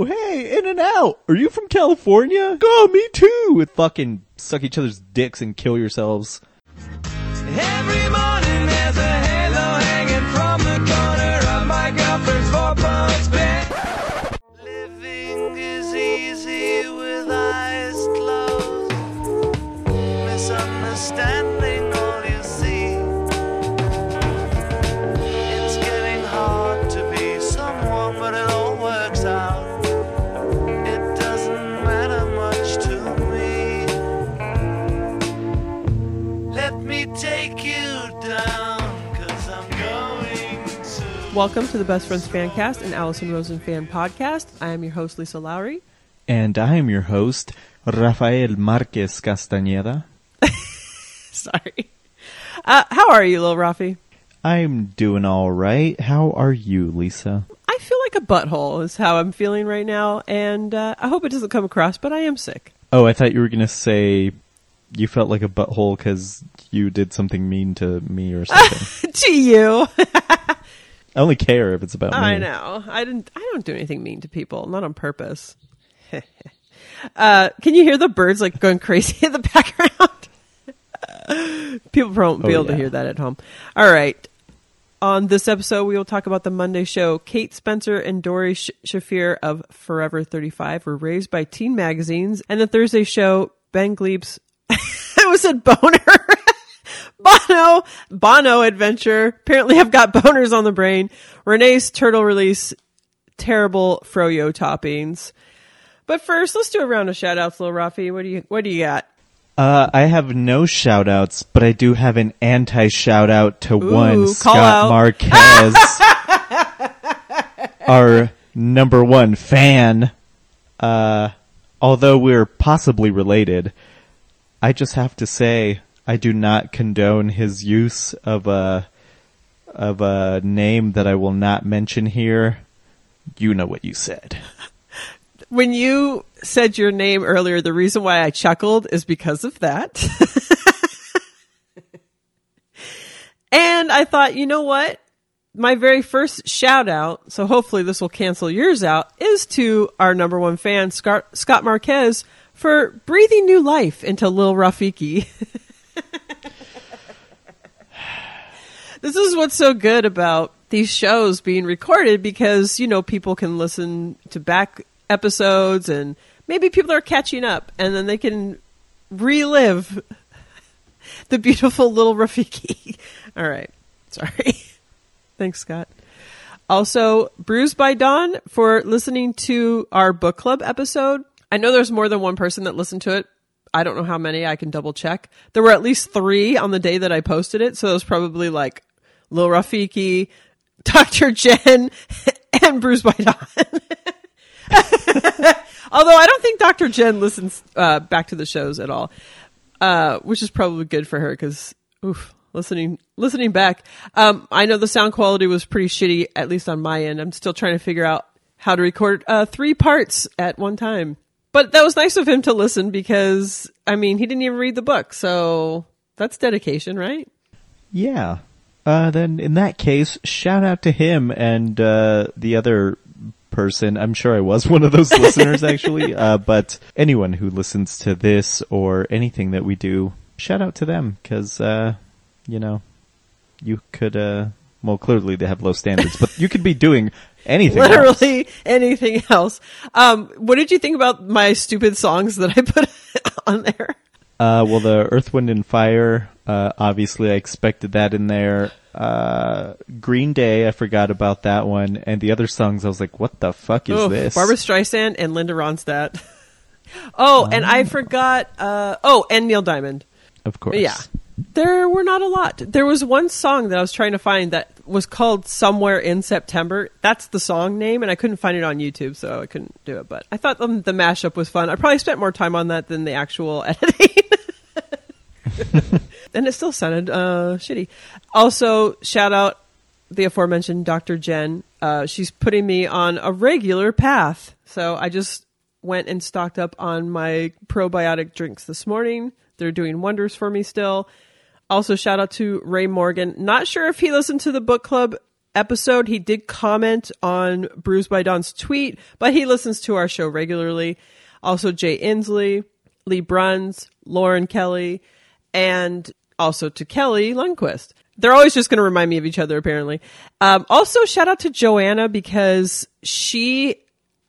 Oh, hey, In and Out. Are you from California? Go, me too. With fucking suck each other's dicks and kill yourselves. Every morning Welcome to the Best Friends Fancast and Allison Rosen Fan Podcast. I am your host, Lisa Lawrie. And I am your host, Rafael Marquez Castañeda. Sorry. Uh, how are you, little Rafi? I'm doing all right. How are you, Lisa? I feel like a butthole is how I'm feeling right now, and uh, I hope it doesn't come across, but I am sick. Oh, I thought you were going to say you felt like a butthole because you did something mean to me or something. to you. I only care if it's about me. I know. I didn't. I don't do anything mean to people, not on purpose. uh, can you hear the birds like going crazy in the background? people won't be Oh, able to yeah. hear that at home. All right. On this episode, we will talk about the Monday show. Kate Spencer and Doree Sh- Shafir of Forever 35 were raised by teen magazines. And the Thursday show, Ben Gleib's, I was said boner. Bono, Bono adventure. Apparently I've got boners on the brain. Renee's turtle release, terrible froyo toppings. But first, let's do a round of shout outs, little Rafi. What do you, what do you got? Uh, I have no shout outs, but I do have an anti shout out to Ooh, one Scott out. Marquez, our number one fan. Uh, although we're possibly related, I just have to say I do not condone his use of a of a name that I will not mention here. You know what you said. When you said your name earlier, the reason why I chuckled is because of that. and I thought, you know what? My very first shout out, so hopefully this will cancel yours out, is to our number one fan, Scott, Marquez, for breathing new life into Lil Rafiki. this is what's so good about these shows being recorded because you know people can listen to back episodes and maybe people are catching up and then they can relive the beautiful little Rafiki. All right. Sorry. Thanks, Scott. Also, Bruised by Dawn for listening to our book club episode. I know there's more than one person that listened to it. I don't know how many. I can double check. There were at least three on the day that I posted it. So it was probably like Lil Rafiki, Dr. Jen, and Bruce by. Although I don't think Dr. Jen listens uh, back to the shows at all, uh, which is probably good for her because, oof, listening listening back. Um, I know the sound quality was pretty shitty, at least on my end. I'm still trying to figure out how to record uh, three parts at one time. But that was nice of him to listen because, I mean, he didn't even read the book, so that's dedication, right? Yeah. Uh, then in that case, shout out to him and uh, the other person. I'm sure I was one of those listeners actually. Uh, but anyone who listens to this or anything that we do, shout out to them because uh, you know you could. Uh, well, clearly they have low standards, but you could be doing anything. else. Literally anything else. Um, what did you think about my stupid songs that I put on there? Uh, well, the Earth, Wind, and Fire. Uh, obviously, I expected that in there. Uh, Green Day, I forgot about that one, and the other songs, I was like, "What the fuck is this?" Barbara Streisand and Linda Ronstadt. oh, and I forgot. Uh, oh, and Neil Diamond. of course. Yeah. There were not a lot. There was one song that I was trying to find that was called Somewhere in September. That's the song name, and I couldn't find it on YouTube, so I couldn't do it. But I thought the, the mashup was fun. I probably spent more time on that than the actual editing. and it still sounded uh, shitty. Also, shout out the aforementioned Dr. Jen. Uh, she's putting me on a regular path. So I just went and stocked up on my probiotic drinks this morning. They're doing wonders for me still. Also, shout out to Ray Morgan. Not sure if he listened to the book club episode. He did comment on Bruised by Dawn's tweet, but he listens to our show regularly. Also, Jay Inslee, Lee Bruns, Lauren Kelly, and also to Kelly Lundquist. They're always just going to remind me of each other, apparently. Um, also, shout out to Joanna because she,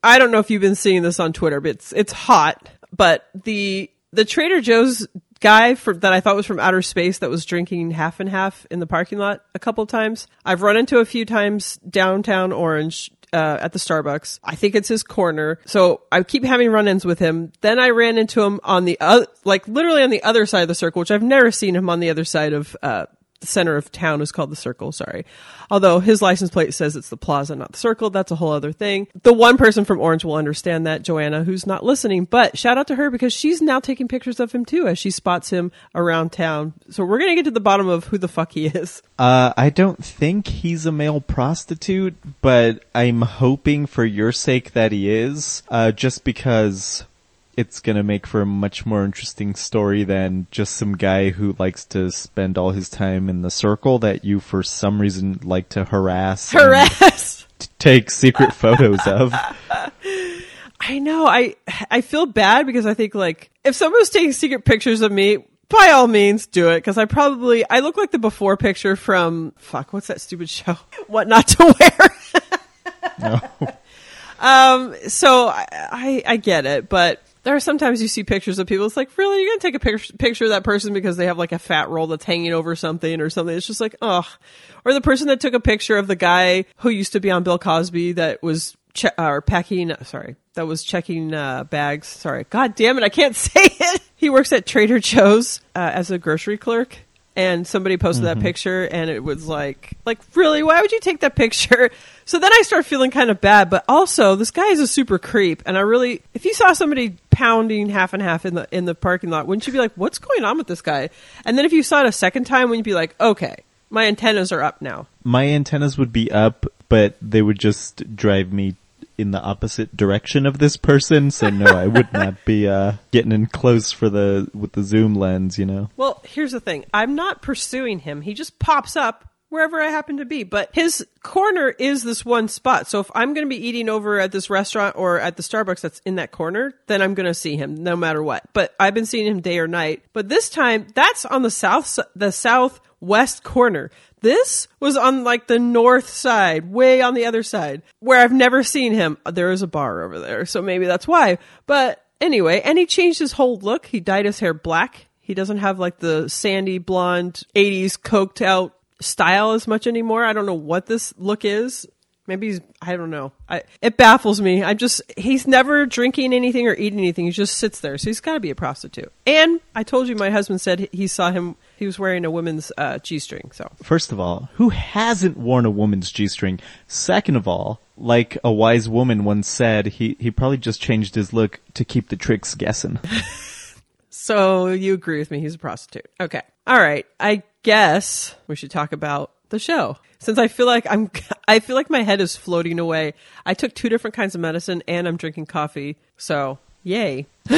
I don't know if you've been seeing this on Twitter, but it's, it's hot. But the, the Trader Joe's guy that I thought was from outer space that was drinking half and half in the parking lot a couple times. I've run into a few times downtown Orange uh, at the Starbucks. I think it's his corner. So I keep having run-ins with him. Then I ran into him on the like literally on the other side of the circle, which I've never seen him on the other side of, uh, the center of town is called the Circle, sorry. Although his license plate says it's the Plaza, not the Circle. That's a whole other thing. The one person from Orange will understand that, Joanna, who's not listening, but shout out to her because she's now taking pictures of him too as she spots him around town. So we're going to get to the bottom of who the fuck he is. Uh, I don't think he's a male prostitute, but I'm hoping for your sake that he is, uh, just because it's gonna make for a much more interesting story than just some guy who likes to spend all his time in the circle that you for some reason like to harass. Harass! t- take secret photos of. I know. I I feel bad because I think like if someone was taking secret pictures of me, by all means do it because I probably I look like the before picture from fuck what's that stupid show? What not to wear? no. um. So I, I I get it, but. There are sometimes you see pictures of people. It's like, really, you're gonna take a picture, picture of that person because they have like a fat roll that's hanging over something or something. It's just like, ugh. Or the person that took a picture of the guy who used to be on Bill Cosby that was che- or packing. Sorry, that was checking uh, bags. Sorry, God damn it, I can't say it. He works at Trader Joe's uh, as a grocery clerk. And somebody posted that picture, and it was like, like really, why would you take that picture? So then I start feeling kind of bad, but also this guy is a super creep, and I really, if you saw somebody pounding half and half in the in the parking lot, wouldn't you be like, what's going on with this guy? And then if you saw it a second time, wouldn't you be like, okay, my antennas are up now? My antennas would be up, but they would just drive me in the opposite direction of this person. So no, I would not be uh, getting in close for the with the zoom lens. You know. Well, here's the thing. I'm not pursuing him. He just pops up wherever I happen to be. But his corner is this one spot. So if I'm going to be eating over at this restaurant or at the Starbucks that's in that corner, then I'm going to see him no matter what. But I've been seeing him day or night. But this time, that's on the south, the southwest corner. This was on like the north side, way on the other side, where I've never seen him. There is a bar over there, so maybe that's why. But anyway, and he changed his whole look. He dyed his hair black. He doesn't have like the sandy blonde 80s coked out style as much anymore. I don't know what this look is. Maybe he's, I don't know. I, it baffles me. I just, he's never drinking anything or eating anything. He just sits there. So he's got to be a prostitute. And I told you my husband said he saw him, he was wearing a woman's uh, G string. So First of all, who hasn't worn a woman's G-string? Second of all, like a wise woman once said, he, he probably just changed his look to keep the tricks guessing. So you agree with me? He's a prostitute. Okay. All right. I guess we should talk about the show. Since I feel like I'm, I feel like my head is floating away. I took two different kinds of medicine and I'm drinking coffee. So yay.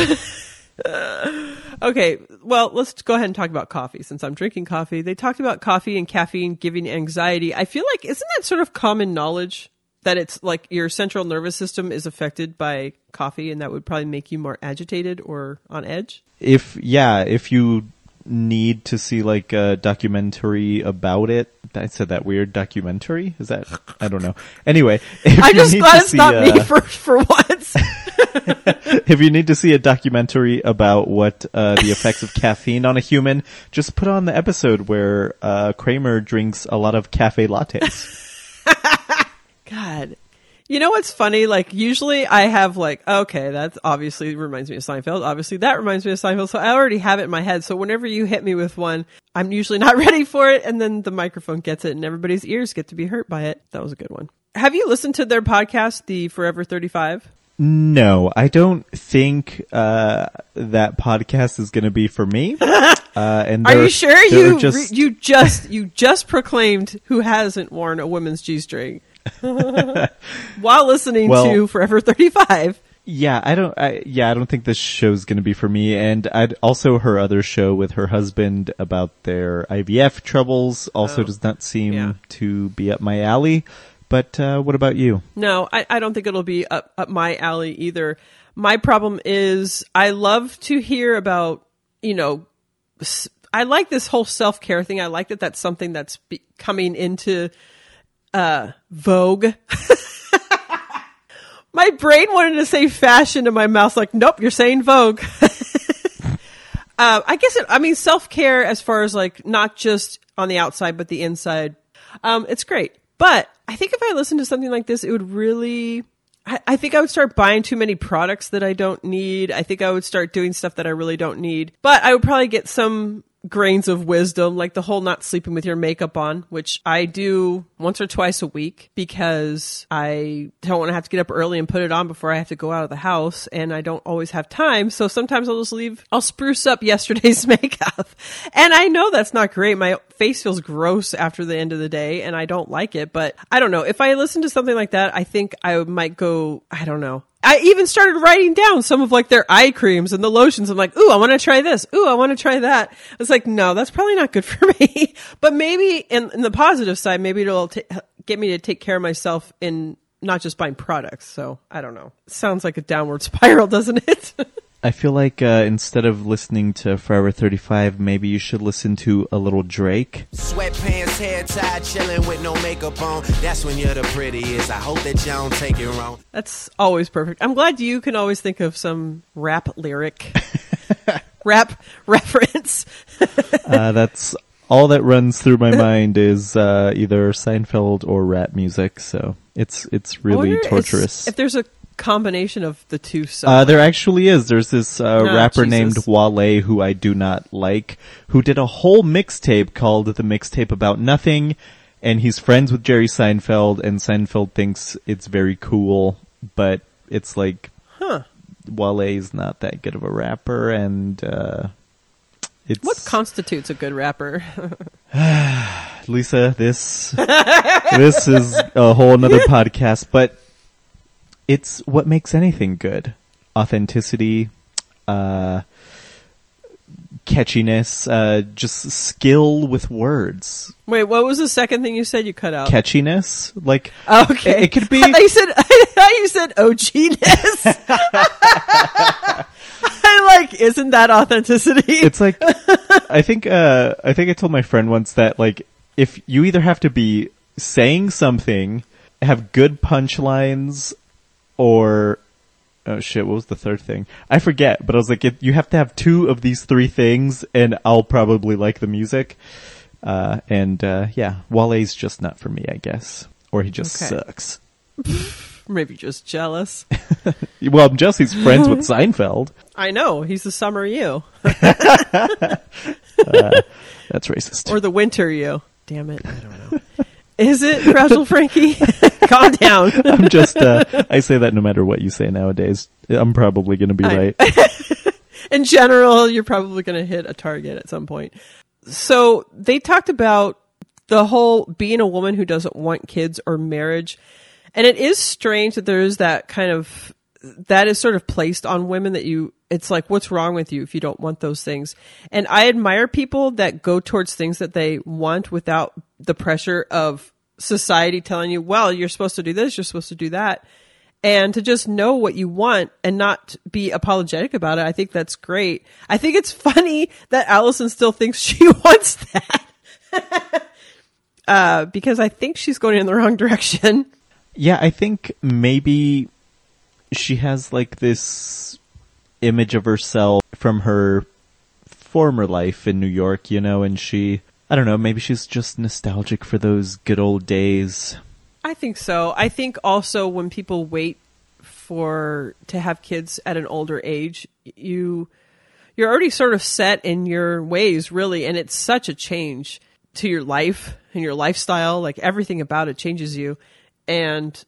okay. Well, let's go ahead and talk about coffee. Since I'm drinking coffee, they talked about coffee and caffeine giving anxiety. I feel like, isn't that sort of common knowledge? That it's like your central nervous system is affected by coffee, and that would probably make you more agitated or on edge. if yeah, if you need to see like a documentary about it, I said that weird documentary. Is that I don't know. Anyway, if I'm you just need glad to it's see, not me uh, for for once. if you need to see a documentary about what uh, the effects of caffeine on a human, just put on the episode where uh, Kramer drinks a lot of cafe lattes. God. You know what's funny? Like usually I have like, okay, that obviously reminds me of Seinfeld. Obviously that reminds me of Seinfeld. So I already have it in my head. So whenever you hit me with one, I'm usually not ready for it. And then the microphone gets it and everybody's ears get to be hurt by it. That was a good one. Have you listened to their podcast, the Forever 35? No, I don't think uh, that podcast is going to be for me. Uh, and Are you sure you just re- you just you just proclaimed who hasn't worn a women's G string while listening Well- to Forever 35? Yeah, I don't. I, yeah, I don't think this show's going to be for me. And I'd also her other show with her husband about their IVF troubles also Oh, does not seem yeah. to be up my alley. But uh, what about you? No, I, I don't think it'll be up, up my alley either. My problem is I love to hear about, you know, I like this whole self care thing. I like that that's something that's be- coming into uh, vogue. my brain wanted to say fashion and my mouth's like, nope, you're saying vogue. Uh, I guess it, I mean self care as far as like not just on the outside but the inside. Um, it's great, but I think if I listened to something like this, it would really. I, I think I would start buying too many products that I don't need. I think I would start doing stuff that I really don't need. But I would probably get some grains of wisdom, like the whole not sleeping with your makeup on, which I do once or twice a week because I don't want to have to get up early and put it on before I have to go out of the house. And I don't always have time. So sometimes I'll just leave, I'll spruce up yesterday's makeup. And I know that's not great. My face feels gross after the end of the day and I don't like it. But I don't know. If I listen to something like that, I think I might go, I don't know. I even started writing down some of like their eye creams and the lotions. I'm like, ooh, I want to try this. Ooh, I want to try that. I was like, no, that's probably not good for me. but maybe in, in the positive side, maybe it'll t- get me to take care of myself in not just buying products. So I don't know. Sounds like a downward spiral, doesn't it? I feel like uh, instead of listening to Forever 35, maybe you should listen to a little Drake. Sweatpants, hair tied, chilling with no makeup on. That's when you're the prettiest. I hope that you don't take it wrong. That's always perfect. I'm glad you can always think of some rap lyric, rap reference. Uh, that's all that runs through my mind is uh, either Seinfeld or rap music. So it's it's really torturous. If there's a combination of the two, Uh, there actually is. There's this uh, Oh, rapper Jesus. named Wale who I do not like, who did a whole mixtape called "The Mixtape About Nothing," and he's friends with Jerry Seinfeld, and Seinfeld thinks it's very cool, but it's like, Huh. Wale is not that good of a rapper, and uh, it's What constitutes a good rapper? Lisa, this this is a whole nother podcast, but it's what makes anything good. Authenticity, uh catchiness, uh just skill with words. Wait, what was the second thing you said you cut out? Catchiness, like okay, it, it could I thought be you said I thought you said OGness. I'm like, isn't that authenticity? it's like I think uh I think I told my friend once that like if you either have to be saying something, have good punchlines, or oh shit, what was the third thing? I forget, but I was like, if you have to have two of these three things, and I'll probably like the music. Uh, and uh, yeah, Wale's just not for me, I guess, or he just Okay. sucks. Maybe just jealous. Well, I'm just he's friends with Seinfeld. I know he's the summer you That's racist. or the winter you. Damn it, I don't know. Is it fragile Frankie? Calm down. I'm just, uh, I say that no matter what you say nowadays. I'm probably going to be I- right. in general, you're probably going to hit a target at some point. So they talked about the whole being a woman who doesn't want kids or marriage. And it is strange that there is that kind of, that is sort of placed on women that you, it's like, what's wrong with you if you don't want those things? And I admire people that go towards things that they want without the pressure of society telling you, well, you're supposed to do this, you're supposed to do that and to just know what you want and not be apologetic about it. I think that's great. I think it's funny that Allison still thinks she wants that. uh, because I think she's going in the wrong direction. Yeah, I think maybe she has like this image of herself from her former life in New York, you know, and she, I don't know, maybe she's just nostalgic for those good old days. I think so. I think also when people wait for to have kids at an older age, you you're already sort of set in your ways really and it's such a change to your life and your lifestyle, like everything about it changes you. And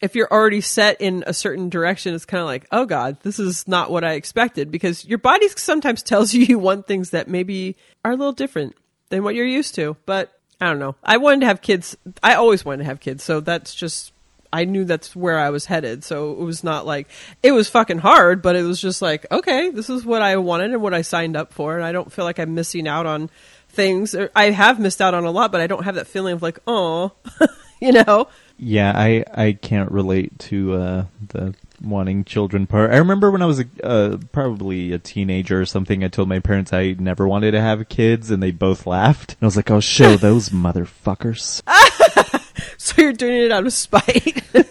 if you're already set in a certain direction, it's kind of like, oh God, this is not what I expected because your body sometimes tells you you want things that maybe are a little different than what you're used to. But I don't know. I wanted to have kids. I always wanted to have kids. So that's just I knew that's where I was headed. So it was not like it was fucking hard, but it was just like, okay, this is what I wanted and what I signed up for, and I don't feel like I'm missing out on things. I have missed out on a lot, but I don't have that feeling of like, oh, you know. Yeah, I I can't relate to uh, the wanting children part. I remember when I was a, uh, probably a teenager or something. I told my parents I never wanted to have kids, and they both laughed. And I was like, "Oh, show those motherfuckers." So you're doing it out of spite. uh,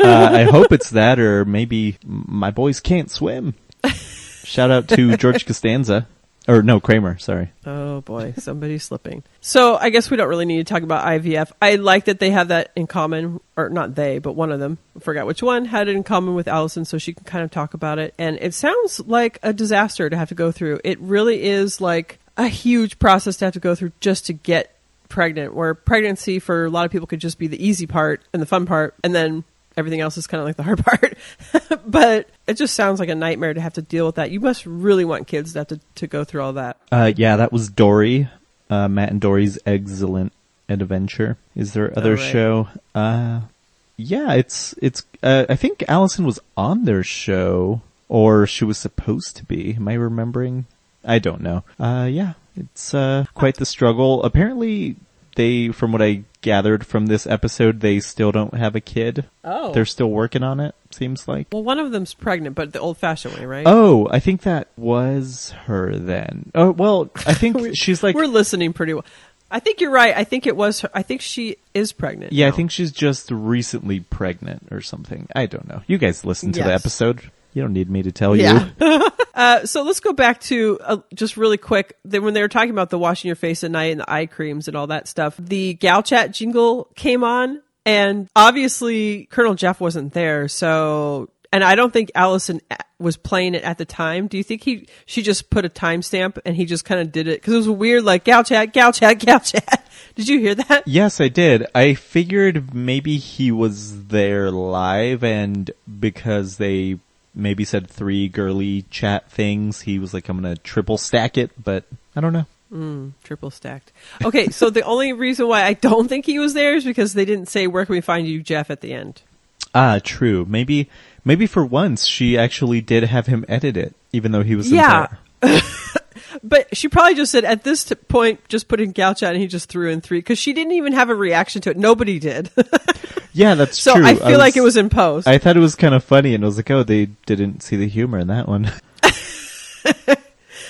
I hope it's that, or maybe my boys can't swim. Shout out to George Costanza, or no Kramer. Sorry. Oh boy, somebody's slipping. So I guess we don't really need to talk about IVF. I like that they have that in common, or not they, but one of them, I forgot which one, had it in common with Allison, so she can kind of talk about it. And it sounds like a disaster to have to go through. It really is like a huge process to have to go through just to get pregnant. Where pregnancy for a lot of people could just be the easy part and the fun part, and then everything else is kind of like the hard part. but it just sounds like a nightmare to have to deal with that. You must really want kids to have to, to go through all that. Uh, yeah, that was Doree, uh, Matt and Doree's excellent adventure. Is there other Oh, right. show? Uh, yeah, it's it's. Uh, I think Allison was on their show, or she was supposed to be. Am I remembering? I don't know. Uh, yeah, it's uh, quite the struggle. Apparently, they, from what I gathered from this episode, they still don't have a kid. Oh. They're still working on it. Seems like. Well, one of them's pregnant, but the old-fashioned way, right? Oh, I think that was her then. Oh, well, I think she's like we're listening pretty well. I think you're right. I think it was her. I think she is pregnant. Yeah, I think she's just recently pregnant or something. I don't know. You guys listen to the episode. You don't need me to tell Yeah. you. uh, so let's go back to uh, just really quick. Then when they were talking about the washing your face at night and the eye creams and all that stuff, the gal chat jingle came on, and obviously Colonel Jeff wasn't there. So, and I don't think Allison was playing it at the time. Do you think he she just put a timestamp and he just kind of did it because it was weird, like gal chat, gal chat, gal chat. Did you hear that? Yes, I did. I figured maybe he was there live and because they maybe said three girly chat things, he was like, I'm gonna triple stack it, but I don't know. Triple stacked. Okay, so the only reason why I don't think he was there is because they didn't say where can we find you, Jeff, at the end. Ah, true. Maybe, maybe for once she actually did have him edit it, even though he was Yeah. But she probably just said at this t- point, just put in gal chat, and he just threw in three because she didn't even have a reaction to it. Nobody did. Yeah, that's so true. I feel like it was in post. I thought it was kind of funny, and I was like, oh, they didn't see the humor in that one.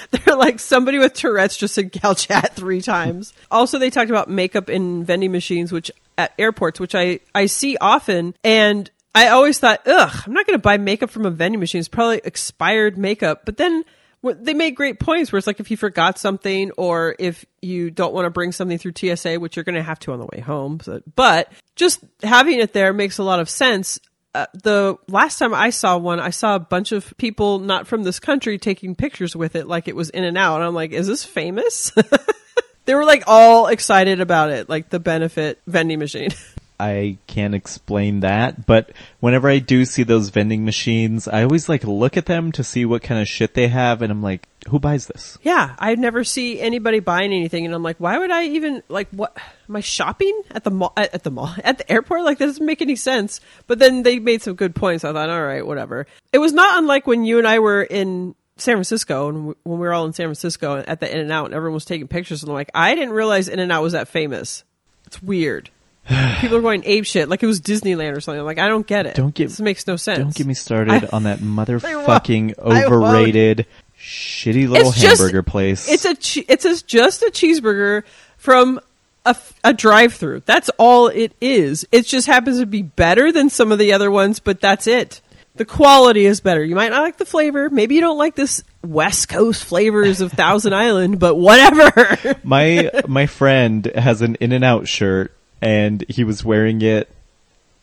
They're like somebody with Tourette's just said gal chat three times. Also, they talked about makeup in vending machines, which at airports, which I I see often, and I always thought, ugh, I'm not going to buy makeup from a vending machine. It's probably expired makeup. But then wh- they made great points where it's like if you forgot something or if you don't want to bring something through TSA, which you're going to have to on the way home, but, but just having it there makes a lot of sense uh, the last time I saw one, I saw a bunch of people not from this country taking pictures with it, like it was in and out. And I'm like, is this famous? they were like all excited about it, like the benefit vending machine. I can't explain that, but whenever I do see those vending machines, I always like look at them to see what kind of shit they have, and I'm like, who buys this? yeah, I never see anybody buying anything, and I'm like, why would I even like what? Am I shopping at the mall? At, the mall? At the airport? Like that doesn't make any sense. But then they made some good points. I thought, all right, whatever. It was not unlike when you and I were in San Francisco, and when we were all in San Francisco at the In and Out, and everyone was taking pictures, and I'm like, I didn't realize In and Out was that famous. It's weird. People are going ape shit like it was Disneyland or something. I'm like, I don't get it. Don't get- this makes no sense. Don't get me started I- on that motherfucking overrated, shitty little It's just- hamburger place. It's a che- it's a, just a cheeseburger from a, a drive-through. That's all it is. It just happens to be better than some of the other ones, but that's it. The quality is better. You might not like the flavor. Maybe you don't like this West Coast flavors of Thousand Island, but whatever. my my friend has an In and Out shirt, and he was wearing it,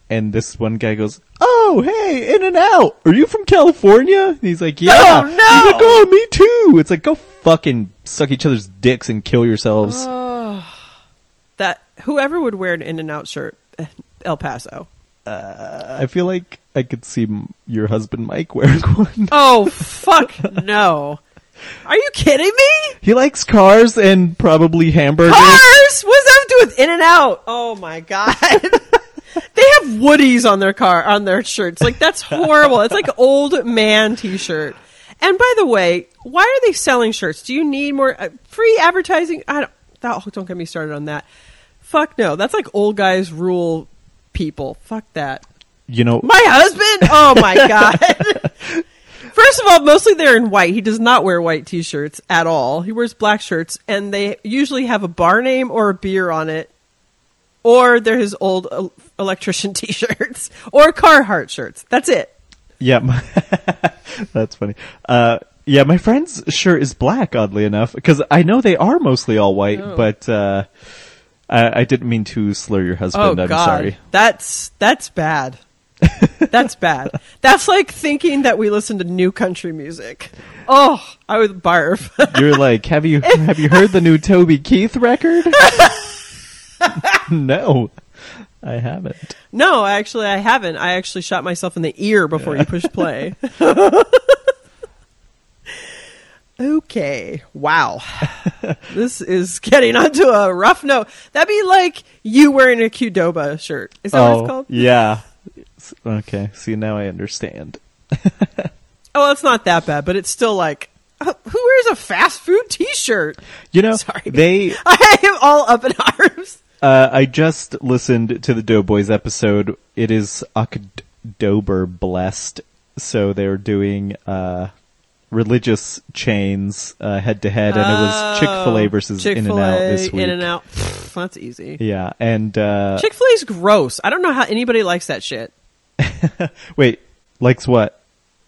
and this one guy goes, "Oh, hey, In and Out, are you from California?" And he's like, "Yeah." Oh, no! He's like, "Oh, me too." It's like, go fucking suck each other's dicks and kill yourselves. Oh. that whoever would wear an In-N-Out shirt, eh, El Paso. I feel like I could see your husband Mike wearing one. Oh fuck no! Are you kidding me? He likes cars and probably hamburgers. Cars? What does that have to do with In and Out? Oh my god. they have Woodies on their car on their shirts. Like that's horrible. It's like old man T-shirt. And by the way, why are they selling shirts? Do you need more uh, free advertising? I don't. That, oh, don't get me started on that. Fuck no. That's like old guys rule people. Fuck that. You know, My husband? Oh my god. First of all, mostly they're in white. He does not wear white t-shirts at all. He wears black shirts and they usually have a bar name or a beer on it. Or they're his old electrician t-shirts or Carhartt shirts. That's it. yeah, my, that's funny. Uh, yeah, my friend's shirt is black, oddly enough, because I know they are mostly all white, Oh. but uh, I, I didn't mean to slur your husband. oh I'm god. sorry. That's that's bad. That's bad. That's like thinking that we listen to new country music. Oh, I would barf. You're like, have you have you heard the new Toby Keith record? no, I haven't. No, actually, I haven't. I actually shot myself in the ear before you pushed play. okay. Wow. this is getting onto a rough note. That'd be like you wearing a Qdoba shirt. Is that what it's oh, called? yeah. Okay, see now I understand. Oh, it's not that bad, but it's still like, uh, who wears a fast food T-shirt? You know, Sorry. they I am all up in arms. Uh, I just listened to the Doughboys episode. It is October blessed, so they're doing uh, religious chains head to head, and it was Chick Fil A versus In and Out this week. In and Out. That's easy. Yeah, and uh, Chick Fil A's gross. I don't know how anybody likes that shit. wait, likes what?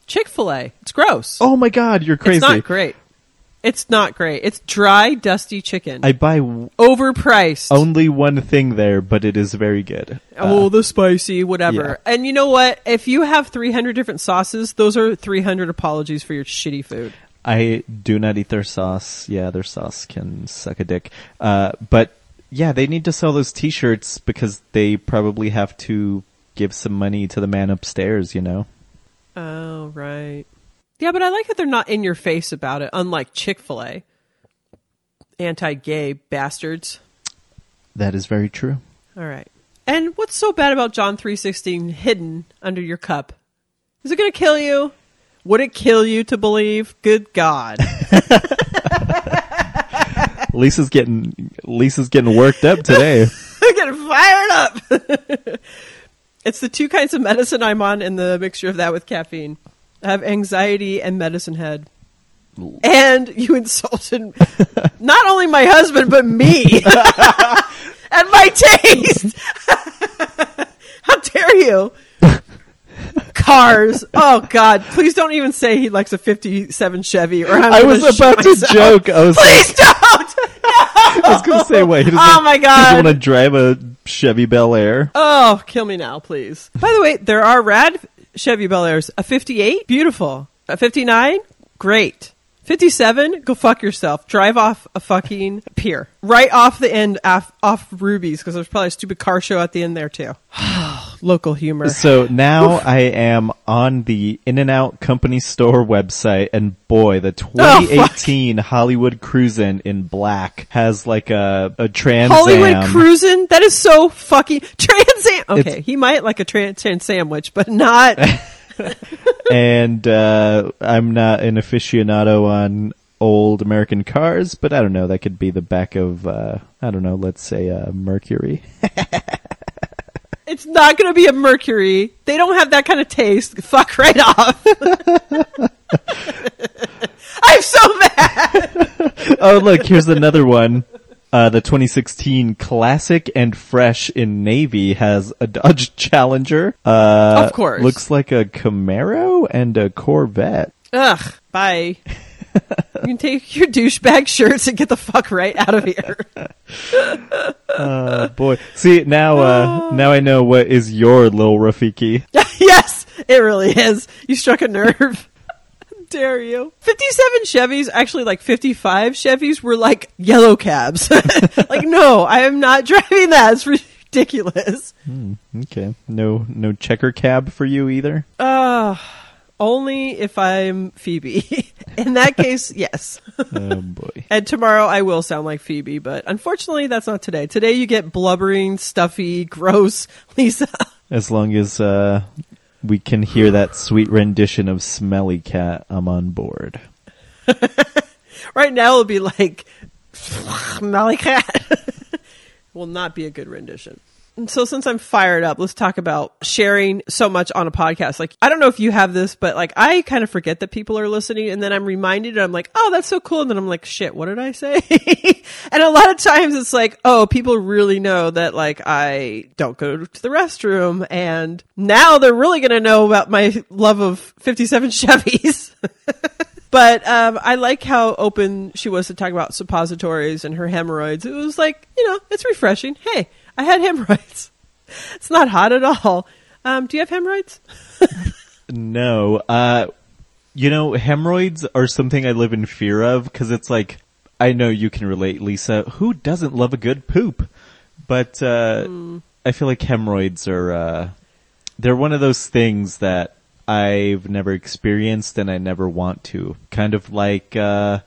Chick Fil A. It's gross. Oh my God, you're crazy! It's not great. It's not great. It's dry, dusty chicken. I buy w- Overpriced. only one thing there, but it is very good. oh, the spicy, whatever. yeah. And you know what? If you have 300 different sauces, those are 300 apologies for your shitty food. I do not eat their sauce. Yeah, their sauce can suck a dick. Uh, but yeah, they need to sell those T-shirts because they probably have to give some money to the man upstairs. You know. Oh, right. Yeah, but I like that they're not in your face about it, unlike Chick fil A. Anti gay bastards. That is very true. All right. And what's so bad about John 316 hidden under your cup? Is it going to kill you? Would it kill you to believe? Good God. Lisa's getting Lisa's getting worked up today. I'm getting fired up. It's the two kinds of medicine I'm on and the mixture of that with caffeine. I have anxiety and medicine head. And you insulted not only my husband, but me. and my taste. How dare you? Cars. Oh God! Please don't even say he likes a '57 Chevy, or I'm I was about to myself. joke. I was Please like, don't. I was going to say, wait, he doesn't, Oh my God. doesn't want to drive a Chevy Bel Air. Oh, kill me now, please. By the way, there are rad Chevy Bel Airs. A 58, beautiful. A 59, great. 57, go fuck yourself. Drive off a fucking pier. Right off the end, off, off Ruby's, because there's probably a stupid car show at the end there, too. Local humor. So now I am on the In and Out Company Store website, and boy, the Oh, 2018 Hollywood Cruisin' in black has like a a Trans Hollywood Am. cruising? That is so fucking Trans Am. Okay, It's- he might like a trans, trans sandwich, but not. and uh, I'm not an aficionado on old American cars, but I don't know. That could be the back of uh, I don't know. Let's say uh, Mercury. It's not going to be a Mercury. They don't have that kind of taste. Fuck right off. I'm so mad. oh, look, here's another one. Uh, the 2016 Classic and Fresh in Navy has a Dodge Challenger. Uh, Of course. Looks like a Camaro and a Corvette. Ugh. Bye. You can take your douchebag shirts and get the fuck right out of here. Oh boy. See, now, uh, now I know what is your little Rafiki. yes, it really is. You struck a nerve. Dare you? 57 Chevys, actually like 55 Chevys were like yellow cabs. like, no, I am not driving that. It's ridiculous. Okay. No, no checker cab for you either? Uh, only if I'm Phoebe. In that case, yes. oh boy. And tomorrow I will sound like Phoebe, but unfortunately that's not today. Today you get blubbering, stuffy, gross Lisa. As long as uh, we can hear that sweet rendition of Smelly Cat, I'm on board. right now it'll be like Malika. will not be a good rendition. So since I'm fired up, let's talk about sharing so much on a podcast. Like, I don't know if you have this, but like, I kind of forget that people are listening and then I'm reminded and I'm like, oh, that's so cool. And then I'm like, shit, what did I say? and a lot of times it's like, oh, people really know that like I don't go to the restroom and now they're really going to know about my love of 57 Chevys. But um, I like how open she was to talk about suppositories and her hemorrhoids. It was like, you know, it's refreshing. Hey, I had hemorrhoids. It's not hot at all. Um, do you have hemorrhoids? No, uh, you know, hemorrhoids are something I live in fear of because it's like, I know you can relate, Lisa. Who doesn't love a good poop? But, uh, I feel like hemorrhoids are, uh, they're one of those things that I've never experienced and I never want to. Kind of like, uh,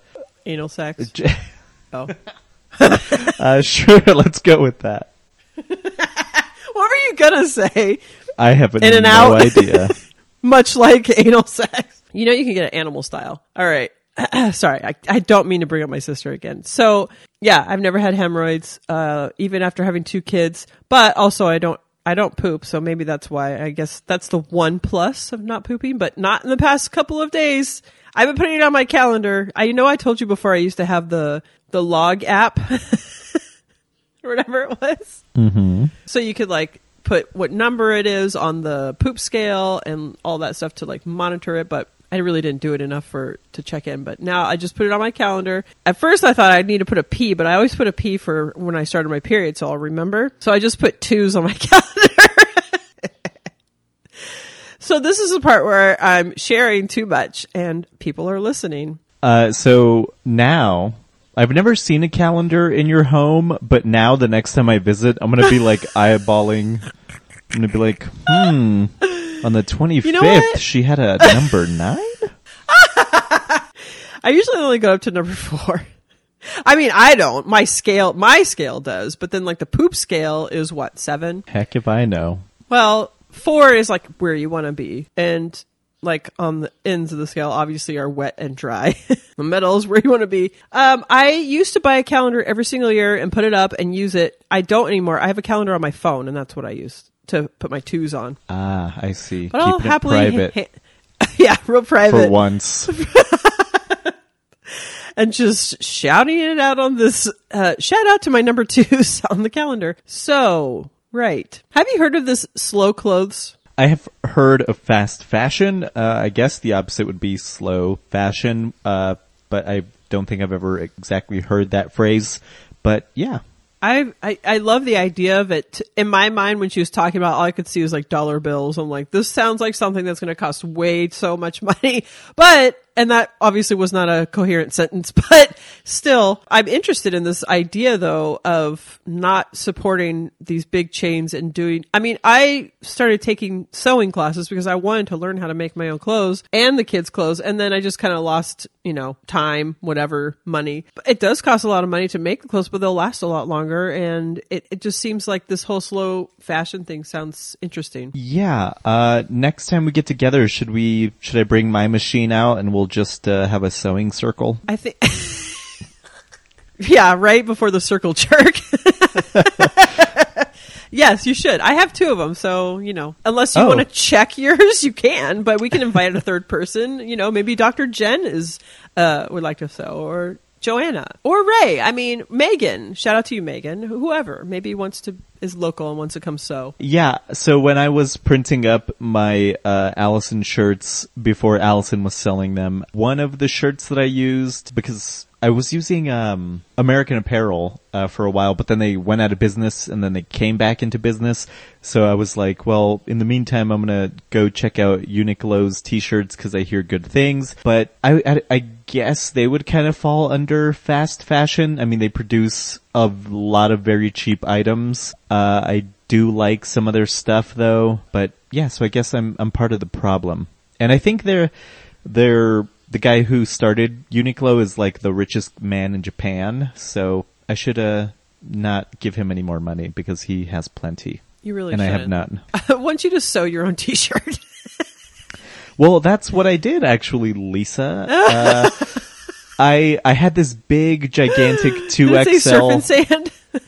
Anal sex. j- Oh. uh, sure, let's go with that. what were you gonna say? I have In and no out. idea. Much like anal sex. You know, you can get it animal style. All right. Sorry, I, I don't mean to bring up my sister again. So, yeah, I've never had hemorrhoids, uh, even after having two kids. But also, I don't, I don't poop, so maybe that's why. I guess that's the one plus of not pooping, but not in the past couple of days. I've been putting it on my calendar. I know I told you before. I used to have the the log app, or whatever it was. hmm So you could like put what number it is on the poop scale and all that stuff to like monitor it, but I really didn't do it enough for to check in. But now I just put it on my calendar. At first I thought I'd need to put a P, but I always put a P for when I started my period, so I'll remember. So I just put twos on my calendar. so this is the part where I'm sharing too much and people are listening. Uh, so now, I've never seen a calendar in your home, but now the next time I visit, I'm gonna be like eyeballing. I'm gonna be like, hmm. On the 25th, know she had a number nine? I usually only go up to number four. I mean, I don't. My scale, my scale does, but then like the poop scale is what seven. Heck if I know. Well, four is like where you want to be, and like on the ends of the scale, obviously are wet and dry. the middle is where you want to be. Um, I used to buy a calendar every single year and put it up and use it. I don't anymore. I have a calendar on my phone, and that's what I use to put my twos on. Ah, I see. But I'll happily, it private ha- yeah, real private. for once. and just shouting it out on this uh, shout out to my number twos on the calendar. So, right. Have you heard of this slow clothes? I have heard of fast fashion. Uh, I guess the opposite would be slow fashion, uh, but I don't think I've ever exactly heard that phrase. But yeah, I, I I love the idea of it. In my mind, when she was talking about, all I could see was like dollar bills. I'm like, this sounds like something that's going to cost way so much money. But and that obviously was not a coherent sentence. But still, I'm interested in this idea though of not supporting these big chains and doing. I mean, I started taking sewing classes because I wanted to learn how to make my own clothes and the kids' clothes, and then I just kind of lost, you know, time, whatever, money. But it does cost a lot of money to make the clothes, but they'll last a lot longer. And it, it just seems like this whole slow fashion thing sounds interesting. yeah. Uh, next time we get together, should we? Should I bring my machine out and we'll just uh, have a sewing circle? I think. yeah, right before the circle jerk. yes, you should. I have two of them, so you know, unless you Oh. want to check yours, you can. But we can invite a third person. You know, maybe Dr. Jen is uh, would like to sew, or Joanna, or Ray. I mean, Megan. Shout out to you, Megan. Whoever maybe wants to is local and wants to come sew. Yeah, so when I was printing up my uh, Allison shirts before Allison was selling them, one of the shirts that I used because I was using um, American Apparel uh, for a while, but then they went out of business and then they came back into business. So I was like, well, in the meantime, I'm gonna go check out Uniqlo's t-shirts because I hear good things. But I, I, I guess they would kind of fall under fast fashion. I mean, they produce a lot of very cheap items. Uh, I do like some of their stuff though, but yeah, so I guess I'm I'm part of the problem. And I think their their the guy who started Uniqlo is like the richest man in Japan, so I should uh not give him any more money because he has plenty. You really and I have shouldn't. none. I want you to sew your own T-shirt. Well, that's what I did actually, Lisa. Uh, I I had this big, gigantic two Did it say surf and XL.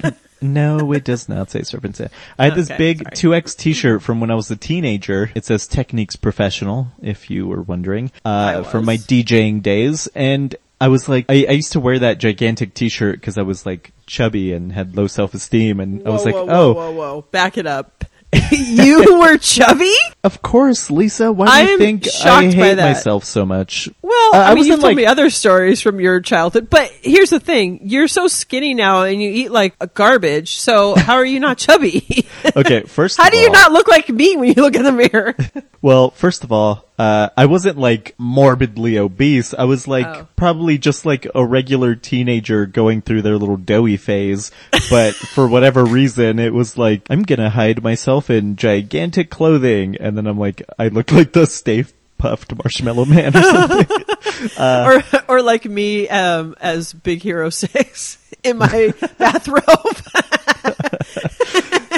sand? No, it does not say serpent sand. I had this Okay, big sorry. two X T-shirt from when I was a teenager. It says Techniques Professional, if you were wondering, uh, from my was. DJing days, and. I was like, I, I used to wear that gigantic T-shirt because I was like chubby and had low self-esteem, and I was like, whoa, oh, whoa, whoa, whoa! Back it up. you were chubby. of course, Lisa. Why do you I'm think I shocked by hate that. myself so much? Well, Uh, I, I mean, wasn't you've told like- me other stories from your childhood, but here's the thing: you're so skinny now, and you eat like garbage. So how are you not chubby? Okay, first, how of do you all- not look like me when you look in the mirror? Well, first of all, uh, I wasn't like morbidly obese. I was like Oh. probably just like a regular teenager going through their little doughy phase. But for whatever reason, it was like, I'm gonna hide myself in gigantic clothing. And then I'm like, I look like the Stay Puft Marshmallow Man or something. or or like me um, as Big Hero Six in my bathrobe,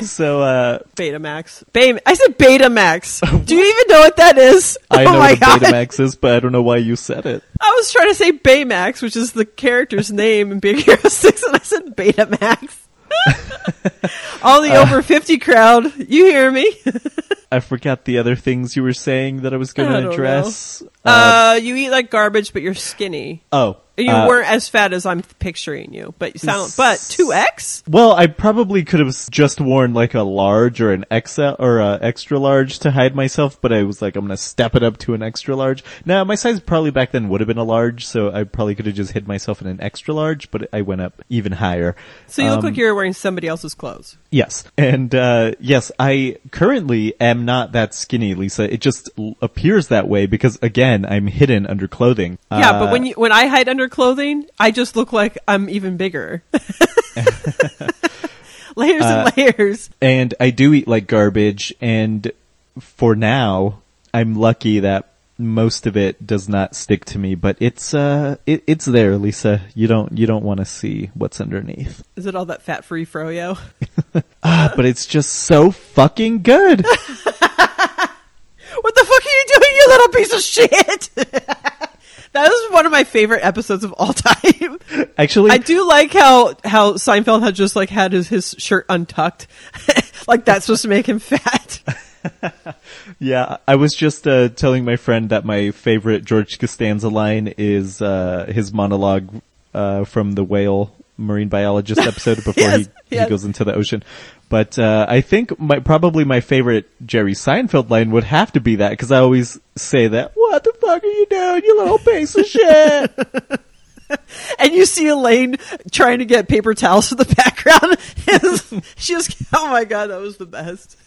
so, uh, Betamax. Bay- I said Betamax. Do you even know what that is? I oh know what god! Betamax is, but I don't know why you said it. I was trying to say Baymax, which is the character's name in Big Hero 6, and I said Betamax. All the Uh. over 50 crowd, you hear me? I forgot the other things you were saying that I was gonna don't address. Uh, you eat like garbage, but you're skinny. oh. You uh, weren't as fat as I'm picturing you, but you sound, but 2X? Well, I probably could have just worn like a large or an XL or a extra large to hide myself, but I was like, I'm gonna step it up to an extra large. Now, my size probably back then would have been a large, so I probably could have just hid myself in an extra large, but I went up even higher. So you look Um, like you're wearing somebody else's clothes. Yes. And, uh, yes, I currently am not that skinny, Lisa. It just appears that way because, again, I'm hidden under clothing. Yeah, Uh, but when you, when I hide under clothing, I just look like I'm even bigger. layers Uh, and layers. and I do eat like garbage, and for now, I'm lucky that most of it does not stick to me, but it's uh it, it's there, Lisa. You don't you don't want to see what's underneath. Is it all that fat free froyo? Ah, but it's just so fucking good. What the fuck are you doing, you little piece of shit? That was one of my favorite episodes of all time. Actually, I do like how how Seinfeld had just like had his, his shirt untucked, like that's supposed to make him fat. yeah, I was just uh, telling my friend that my favorite George Costanza line is uh, his monologue uh, from the whale marine biologist episode before Yes, he, yes. he goes into the ocean. But uh, I think my probably my favorite Jerry Seinfeld line would have to be that because I always say that. What the fuck are you doing, you little piece of shit? And you see Elaine trying to get paper towels for the background. she just, oh my god, that was the best.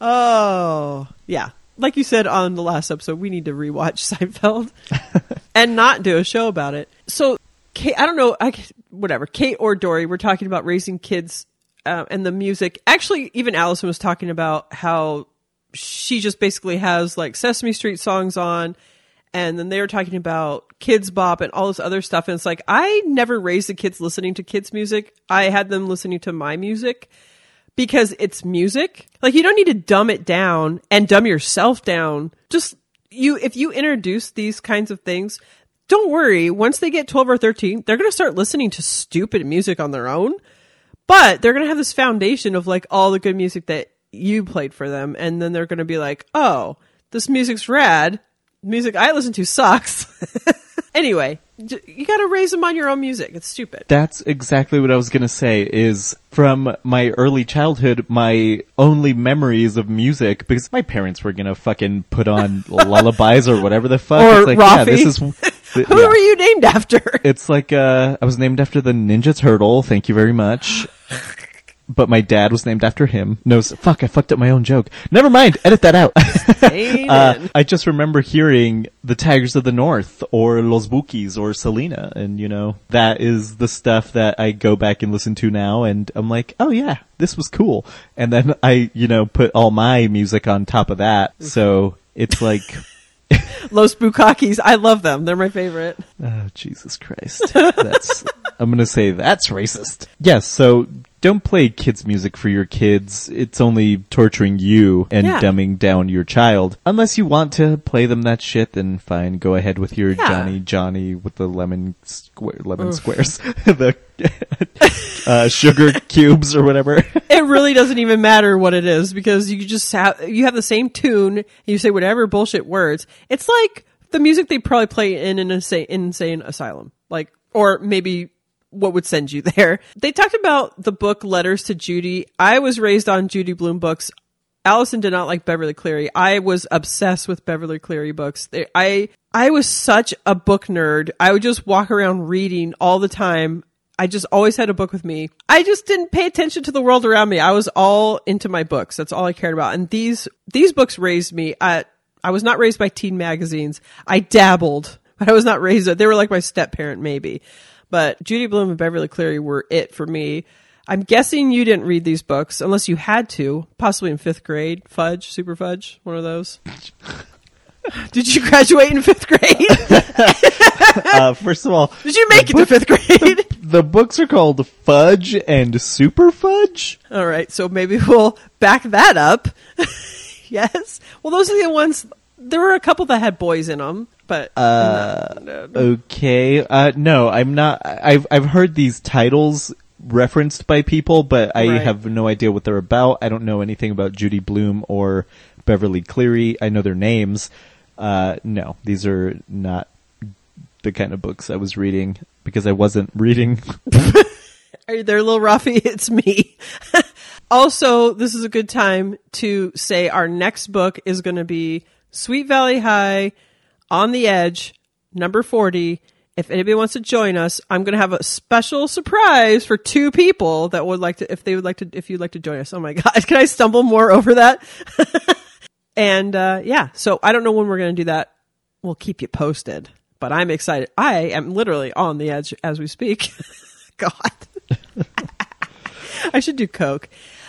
oh, yeah. Like you said on the last episode, we need to rewatch Seinfeld and not do a show about it. So, Kate, I don't know, I, whatever, Kate or Doree, we're talking about raising kids uh, and the music. Actually, even Allison was talking about how she just basically has like Sesame Street songs on and then they were talking about Kidz Bop and all this other stuff and it's like i never raised the kids listening to kids music. I had them listening to my music because it's music. Like you don't need to dumb it down and dumb yourself down. Just you if you introduce these kinds of things don't worry. Once they get 12 or 13 they're going to start listening to stupid music on their own but they're going to have this foundation of like all the good music that you played for them and then they're going to be like oh this music's rad music i listen to sucks anyway you got to raise them on your own music it's stupid That's exactly what I was gonna say. Is from my early childhood, my only memories of music because my parents were gonna fucking put on lullabies or whatever the fuck. Or it's like, yeah, Rafi. this is. who are you named after It's like uh, I was named after the Ninja Turtle. Thank you very much. But my dad was named after him. No, fuck, I fucked up my own joke. Never mind, edit that out. Uh, I just remember hearing the Tigers of the North or Los Bukis or Selena, and you know that is the stuff that I go back and listen to now, and I'm like, oh yeah, this was cool. And then I, you know, put all my music on top of that, so it's like. Los Bukakis. I love them. They're my favorite. Oh, Jesus Christ. That's, I'm gonna say that's racist. Yes, so don't play kids music for your kids. It's only torturing you and Yeah. dumbing down your child. Unless you want to play them that shit, then fine, go ahead with your Yeah. Johnny Johnny with the lemon square, lemon squares, the uh, sugar cubes or whatever. It really doesn't even matter what it is because you just have you have the same tune. You say whatever bullshit words. It's like the music they probably play in an insane, insane asylum, like or maybe what would send you there. They talked about the book Letters to Judy. I was raised on Judy Blume books. Allison did not like Beverly Cleary. I was obsessed with Beverly Cleary books. They- I I was such a book nerd. I would just walk around reading all the time. I just always had a book with me. I just didn't pay attention to the world around me. I was all into my books. That's all I cared about. And these these books raised me. I I was not raised by teen magazines. I dabbled, but I was not raised. They were like my step parent, maybe. But Judy Blume and Beverly Cleary were it for me. I'm guessing you didn't read these books unless you had to, possibly in fifth grade. Fudge, Super Fudge, one of those. Did you graduate in fifth grade? Uh, first of all, Did you make it to fifth grade? the books are called Fudge and Super Fudge. All right, so maybe we'll back that up. yes. Well, those are the ones. There were a couple that had boys in them, but Uh, Okay. Uh, no, I'm not. I've I've heard these titles referenced by people, but I Right. have no idea what they're about. I don't know anything about Judy Blume or Beverly Cleary. I know their names. Uh, no, these are not the kind of books I was reading because I wasn't reading. Are you there, little Rafi? It's me. also, this is a good time to say our next book is going to be Sweet Valley High on the Edge, number 40. If anybody wants to join us, I'm going to have a special surprise for two people that would like to, if they would like to, if you'd like to join us. Oh my God. Can I stumble more over that? and, uh, yeah. So I don't know when we're going to do that. We'll keep you posted, but I'm excited. I am literally on the edge as we speak. God. I should do Coke.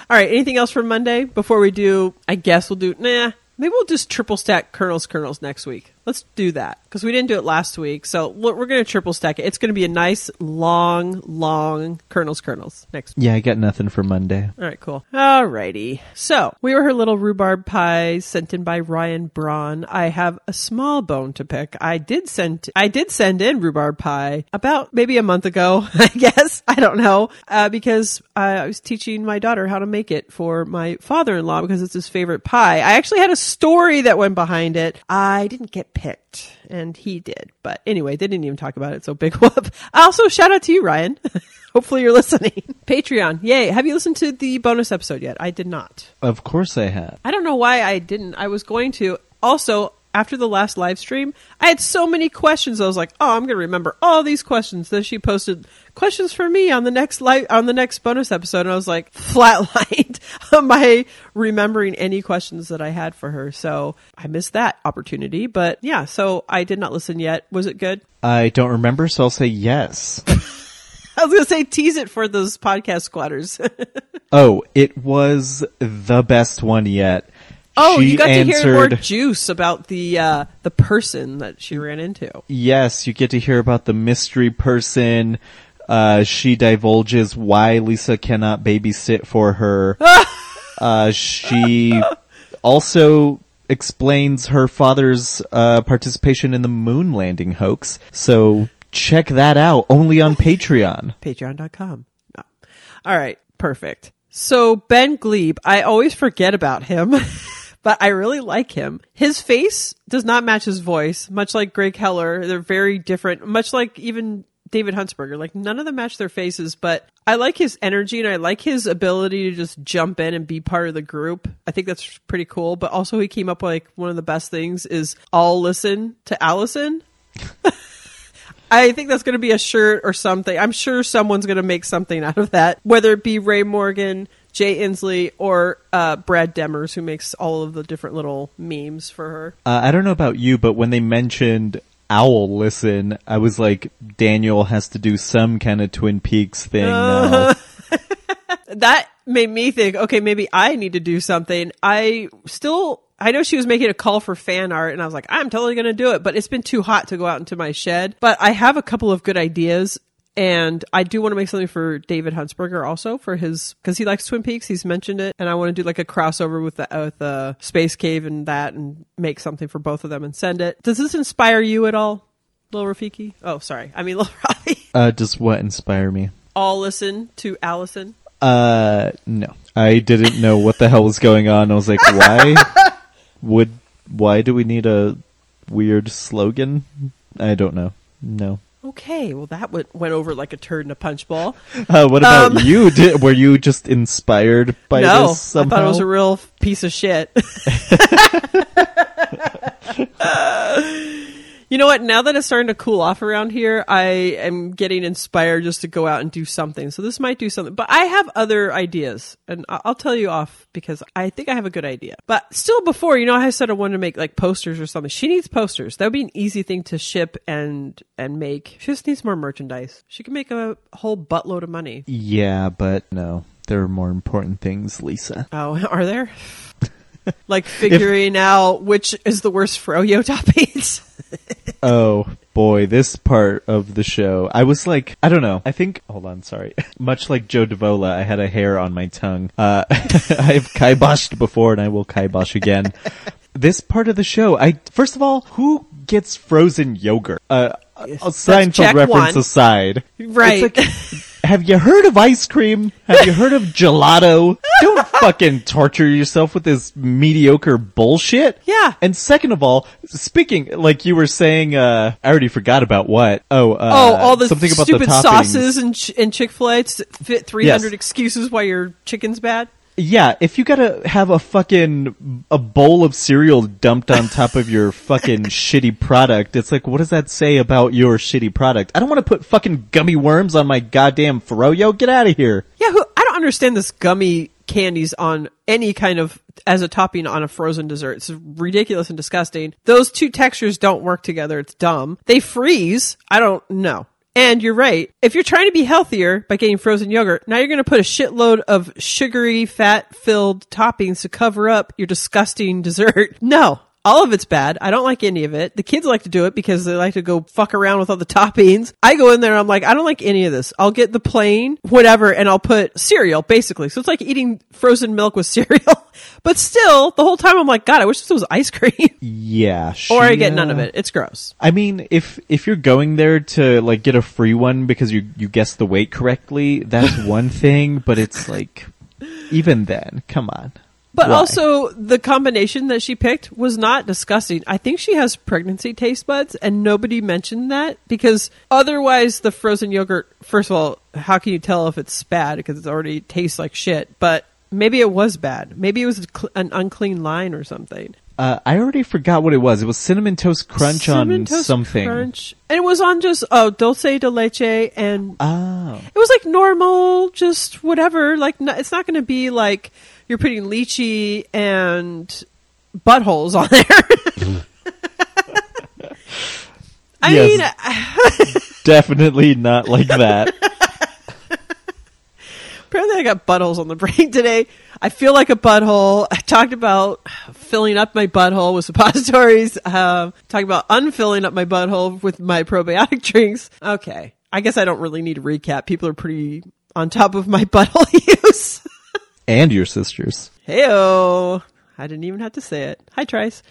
All right. Anything else for Monday before we do? I guess we'll do. Nah. Maybe we'll just triple stack kernels kernels next week. Let's do that because we didn't do it last week. So we're going to triple stack it. It's going to be a nice long, long kernels kernels next week. yeah, I got nothing for Monday. All right, cool. All righty. So we were her little rhubarb pies sent in by Ryan Braun. I have a small bone to pick. I did send, I did send in rhubarb pie about maybe a month ago, I guess. I don't know, uh, because I was teaching my daughter how to make it for my father-in-law because it's his favorite pie. I actually had a story that went behind it. I didn't get picked and he did. But anyway, they didn't even talk about it. So big whoop. Also, shout out to you, Ryan. Hopefully you're listening. Patreon. Yay. Have you listened to the bonus episode yet? I did not. Of course I have. I don't know why I didn't. I was going to. Also, after the last live stream, I had so many questions. I was like, "Oh, I'm going to remember all these questions." Then she posted questions for me on the next live on the next bonus episode, and I was like, flatlined on my remembering any questions that I had for her. So I missed that opportunity. But yeah, so I did not listen yet. Was it good? I don't remember, so I'll say yes. I was going to say tease it for those podcast squatters. oh, it was the best one yet. Oh, She you got to hear more juice about the uh, the person that she ran into. Yes, you get to hear about the mystery person. Uh, she divulges why Lisa cannot babysit for her. uh, she also explains her father's uh, participation in the moon landing hoax. So check that out only on Patreon. patreon.com. No. All right, perfect. So Ben Gleib, I always forget about him, but I really like him. His face does not match his voice, much like Greg Heller. They're very different, much like even David Huntsberger. Like none of them match their faces, but I like his energy and I like his ability to just jump in and be part of the group. I think that's pretty cool. But also he came up with like one of the best things is I'll listen to Allison. I think that's going to be a shirt or something. I'm sure someone's going to make something out of that, whether it be Ray Morgan, Jay Inslee, or uh, Brad Demers, who makes all of the different little memes for her. Uh, I don't know about you, but when they mentioned Owl Listen, I was like, Daniel has to do some kind of Twin Peaks thing now. That made me think, okay, maybe I need to do something. I still I know she was making a call for fan art, and I was like, I'm totally going to do it. But it's been too hot to go out into my shed. But I have a couple of good ideas. And I do want to make something for David Huntsberger also for his because he likes Twin Peaks. He's mentioned it, and I want to do like a crossover with the with the Space Cave and that, and make something for both of them and send it. Does this inspire you at all, Lil Rafiki? Oh, sorry, I mean Lil Rafi. Uh, does what inspire me? All listen to Allison. Uh, no. I didn't know what the hell was going on. I was like, why would, why do we need a weird slogan? I don't know. No. Okay, well that went went over like a turd in a punch ball. Uh, what about Um, you? Did, were you just inspired by no, this somehow? I thought it was a real piece of shit. you know what? Now that it's starting to cool off around here, I am getting inspired just to go out and do something. So this might do something, but I have other ideas, and I'll tell you off because I think I have a good idea. But still, before you know, I said I wanted to make like posters or something. She needs posters. That would be an easy thing to ship and and make. She just needs more merchandise. She can make a whole buttload of money. yeah, but no. There are more important things, Lisa. Oh, are there? like figuring out which is the worst froyo toppings. Oh boy, this part of the show. I was like, I don't know. I think, hold on, sorry. Much like Joe Davola, I had a hair on my tongue. Uh, I've kiboshed before and I will kibosh again. this part of the show, I, first of all, who gets frozen yogurt? Uh, a Seinfeld reference one. aside. Right. It's like, have you heard of ice cream? Have you heard of gelato? Don't fucking torture yourself with this mediocre bullshit. Yeah. And second of all, speaking like you were saying, uh, I already forgot about what. Oh, uh, oh, all the something about stupid the toppings. sauces and ch- and Chick Fil A fit three hundred Yes. excuses why your chicken's bad. Yeah, if you gotta have a fucking a bowl of cereal dumped on top of your fucking shitty product, it's like, what does that say about your shitty product? I don't want to put fucking gummy worms on my goddamn froyo. Get out of here. Yeah, who, I don't understand this gummy candies on any kind of as a topping on a frozen dessert. It's ridiculous and disgusting. Those two textures don't work together. It's dumb. They freeze. I don't know. And you're right. If you're trying to be healthier by getting frozen yogurt, now you're going to put a shitload of sugary, fat filled toppings to cover up your disgusting dessert. No. All of it's bad. I don't like any of it. The kids like to do it because they like to go fuck around with all the toppings. I go in there and I'm like, I don't like any of this. I'll get the plain, whatever, and I'll put cereal, basically. So it's like eating frozen milk with cereal. but still, the whole time I'm like, God, I wish this was ice cream. Yeah, or I she, get none of it. It's gross. I mean, if if you're going there to like get a free one because you you guessed the weight correctly, that's one thing. But it's like, even then, come on. But Why? also, the combination that she picked was not disgusting. I think she has pregnancy taste buds, and nobody mentioned that because otherwise, the frozen yogurt. First of all, how can you tell if it's bad because it already tastes like shit? But maybe it was bad. Maybe it was cl- an unclean line or something. Uh, I already forgot what it was. It was cinnamon toast crunch Cinnamon on Toast something. Crunch. And it was on just oh dulce de leche, and Oh, it was like normal, just whatever. Like no, it's not going to be like you're putting lychee and buttholes on there. I Yes. mean, definitely not like that. apparently I got buttholes on the brain today. I feel like a butthole. I talked about filling up my butthole with suppositories. Um, talking about unfilling up my butthole with my probiotic drinks. Okay, I guess I don't really need to recap. People are pretty on top of my butthole. And your sisters. Heyo. I didn't even have to say it. Hi, Trice.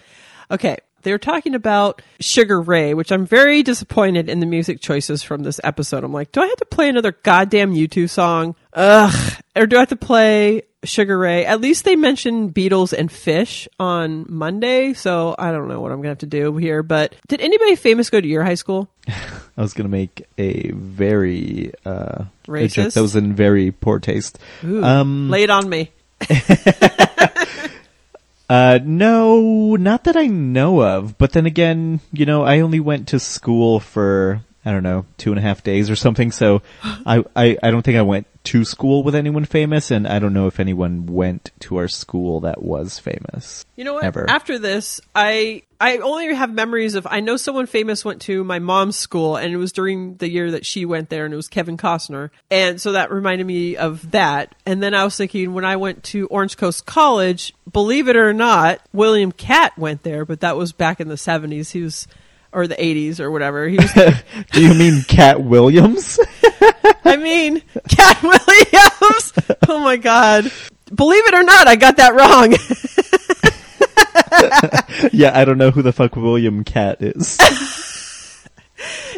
Okay. They were talking about Sugar Ray, which I'm very disappointed in the music choices from this episode. I'm like, do I have to play another goddamn U2 song? Ugh. Or do I have to play Sugar Ray? At least they mentioned Beatles and Phish on Monday, so I don't know what I'm gonna have to do here. But did anybody famous go to your high school? I was gonna make a very uh, a Racist? that was in very poor taste. Ooh, Um, lay it on me. Uh, no, not that I know of. But then again, you know, I only went to school for I don't know, two and a half days or something. So I, I, I don't think I went to school with anyone famous and I don't know if anyone went to our school that was famous. You know what? Ever. After this, I I only have memories of I know someone famous went to my mom's school and it was during the year that she went there and it was Kevin Costner. And so that reminded me of that. And then I was thinking when I went to Orange Coast College, believe it or not, William Catt went there, but that was back in the 70s. He was or the 80s or whatever. He was Do you mean Katt Williams? I mean, Katt Williams. Oh my god. Believe it or not, I got that wrong. yeah, I don't know who the fuck William Cat is.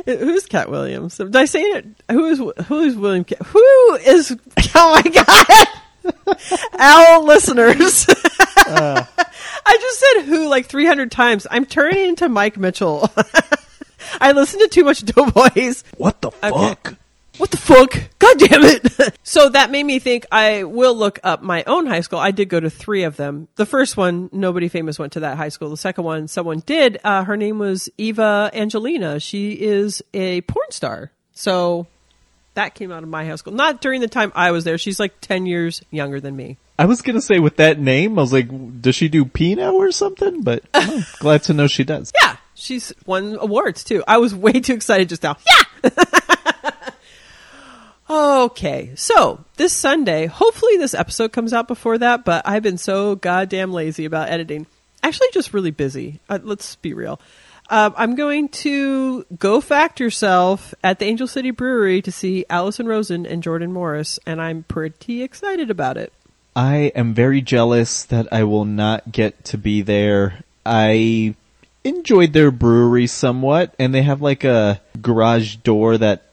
Who's Katt Williams? Did I say it? Who is who is William Cat? Who is? Oh my god! Our listeners. I just said who like 300 times. I'm turning into Mike Mitchell. I listen to too much Doughboys. what the fuck? What the fuck? God damn it. so that made me think I will look up my own high school. I did go to three of them. The first one, nobody famous went to that high school. The second one, someone did. Uh, her name was Eva Angelina. She is a porn star. So that came out of my high school. Not during the time I was there. She's like 10 years younger than me. I was gonna say with that name, I was like, does she do Pinot or something? But oh, glad to know she does. Yeah. She's won awards too. I was way too excited just now. Yeah. okay. So this Sunday, hopefully this episode comes out before that, but I've been so goddamn lazy about editing. Actually, just really busy. Uh, let's be real. Uh, I'm going to go fact yourself at the Angel City Brewery to see Allison Rosen and Jordan Morris, and I'm pretty excited about it. I am very jealous that I will not get to be there. I enjoyed their brewery somewhat, and they have like a garage door that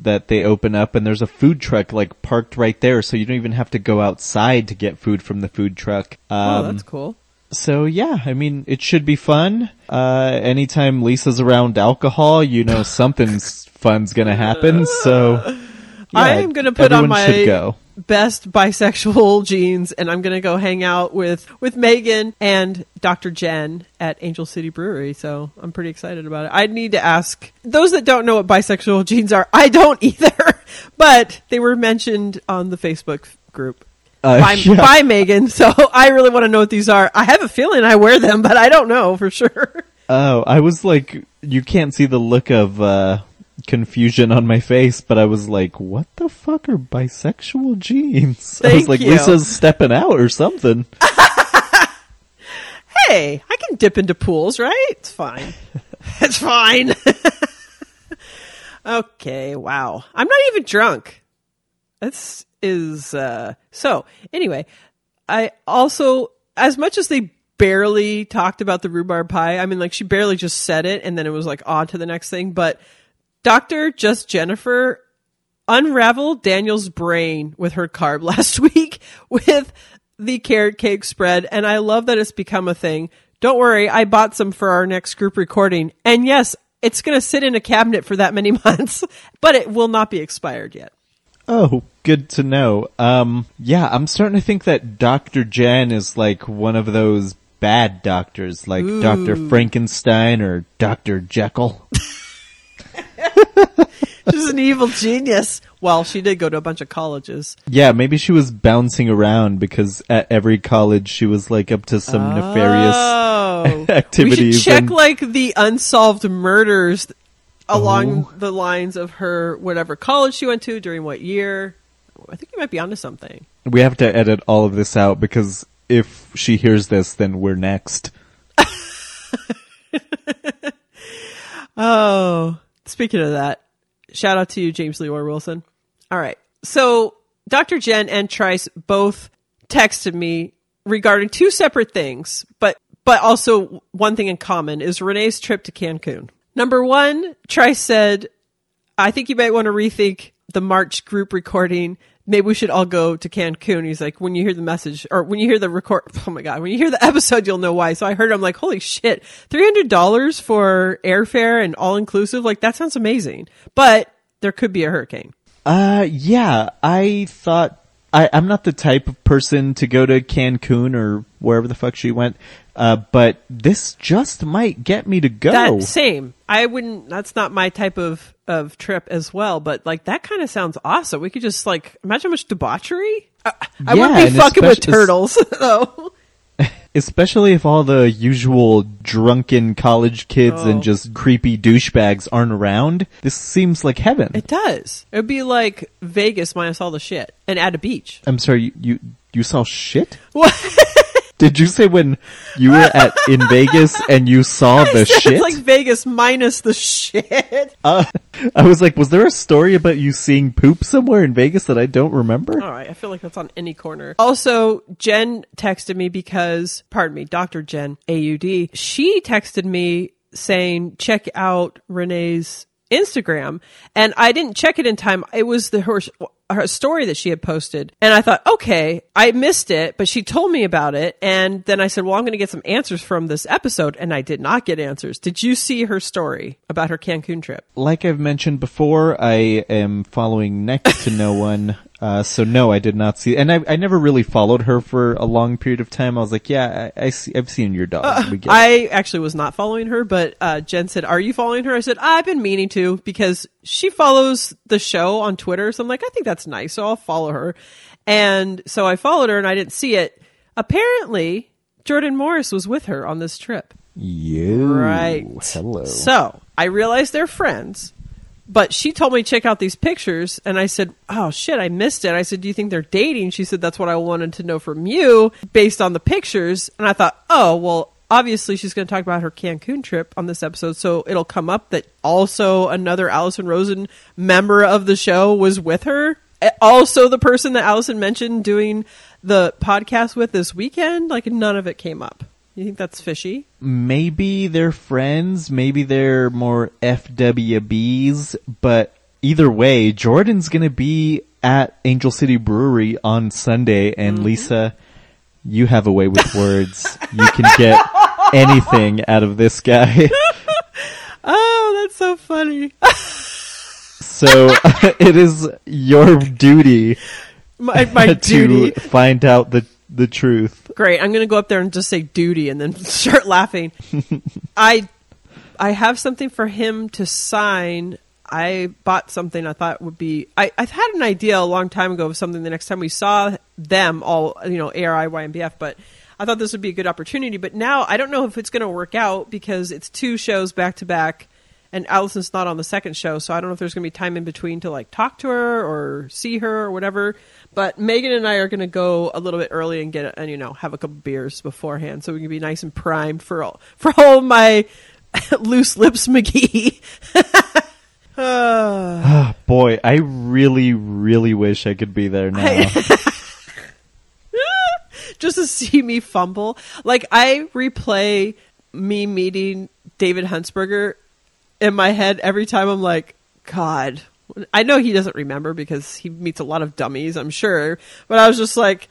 that they open up, and there's a food truck like parked right there, so you don't even have to go outside to get food from the food truck. Oh, Um, that's cool. So yeah, I mean, it should be fun. Uh, anytime Lisa's around alcohol, you know something's fun's gonna happen. So yeah, I am to put on my go. best bisexual jeans and I'm to go hang out with with Megan and Dr. Jen at Angel City Brewery. So I'm pretty excited about it. I need to ask those that don't know what bisexual jeans are. I don't either, but they were mentioned on the Facebook group. Uh, by, yeah. by Megan, so I really want to know what these are. I have a feeling I wear them, but I don't know for sure. Oh, I was like, you can't see the look of uh, confusion on my face, but I was like, what the fuck are bisexual jeans? I was like, you. Lisa's stepping out or something. Hey, I can dip into pools, right? It's fine. it's fine. okay, wow. I'm not even drunk. This is uh so anyway, I also as much as they barely talked about the rhubarb pie, I mean like she barely just said it and then it was like on to the next thing, but Dr. Just Jennifer unraveled Daniel's brain with her carb last week with the carrot cake spread, and I love that it's become a thing. Don't worry, I bought some for our next group recording, and yes, it's going to sit in a cabinet for that many months, but it will not be expired yet. Oh, good to know. Um, yeah, I'm starting to think that Dr. Jen is like one of those bad doctors, like Dr. Frankenstein or Dr. Jekyll. She's an evil genius. Well, she did go to a bunch of colleges. Yeah, maybe she was bouncing around because at every college she was like up to some nefarious Oh, we activities. should check and- like the unsolved murders along Oh. the lines of her whatever college she went to during what year. I think you might be onto something. we have to edit all of this out because if she hears this, then we're next. Oh, speaking of that, shout out to you, James Leroy Wilson. All right. So Dr. Jen and Trice both texted me regarding two separate things, but, but also one thing in common is Renee's trip to Cancun. Number one, Trice said, I think you might want to rethink the March group recording. Maybe we should all go to Cancun. He's like, when you hear the message or when you hear the record, oh my God, when you hear the episode, you'll know why. So I heard, I'm like, holy shit, $300 for airfare and all inclusive. Like that sounds amazing, but there could be a hurricane. Uh, yeah, I thought I, I'm not the type of person to go to Cancun or wherever the fuck she went. Uh, but this just might get me to go. That same. I wouldn't. That's not my type of of trip as well. But like that kind of sounds awesome. We could just like imagine how much debauchery. I, I Yeah, wouldn't be fucking with turtles though. Especially if all the usual drunken college kids Oh. and just creepy douchebags aren't around. This seems like heaven. It does. It would be like Vegas minus all the shit and add a beach. I'm sorry, you, you you saw shit? What? Did you say when you were at in Vegas and you saw the shit? it's like Vegas minus the shit. Uh, I was like, was there a story about you seeing poop somewhere in Vegas that I don't remember? All right, I feel like that's on any corner. Also, Jen texted me because, pardon me, Dr. Jen, AUD, she texted me saying, check out Renee's Instagram. And I didn't check it in time. It was the her, her story that she had posted. And I thought, okay, I missed it, but she told me about it. And then I said, well, I'm going to get some answers from this episode. And I did not get answers. Did you see her story about her Cancun trip? Like I've mentioned before, I am following next to no one. Uh, so no, I did not see, and I, I never really followed her for a long period of time. I was like, yeah, I, I see, I've seen your dog. Get. I actually was not following her, but uh, Jen said, "Are you following her?" I said, "I've been meaning to because she follows the show on Twitter." So I'm like, "I think that's nice, so I'll follow her." And so I followed her, and I didn't see it. Apparently, Jordan Morris was with her on this trip. you. Right. Hello. So I realized they're friends, but she told me to check out these pictures, and I said, "Oh shit, I missed it." I said, "Do you think they're dating?" She said, "That's what I wanted to know from you based on the pictures." And I thought, "Oh well." Obviously, she's going to talk about her Cancun trip on this episode, so it'll come up that also another Allison Rosen member of the show was with her. Also, the person that Allison mentioned doing the podcast with this weekend, like none of it came up. You think that's fishy? maybe they're friends, maybe they're more FWBs, but either way, Jordan's gonna be at Angel City Brewery on Sunday, and Mm-hmm. Lisa, you have a way with words. you can get anything out of this guy. Oh, that's so funny. So it is your duty my my to duty. find out the the truth. Great. I'm going to go up there and just say duty and then start laughing. I I have something for him to sign. I bought something I thought would be I I had an idea a long time ago of something the next time we saw them all, you know, ARIYNBF, but I thought this would be a good opportunity, but now I don't know if it's going to work out because it's two shows back to back and Allison's not on the second show, so I don't know if there's going to be time in between to like talk to her or see her or whatever. But Megan and I are going to go a little bit early and get and you know have a couple beers beforehand, so we can be nice and primed for all for all my loose lips McGee. Ah, boy, I really, really wish I could be there now. just to see me fumble. Like I replay me meeting David Huntsberger in my head every time I'm like, God. I know he doesn't remember because he meets a lot of dummies, I'm sure. But I was just like,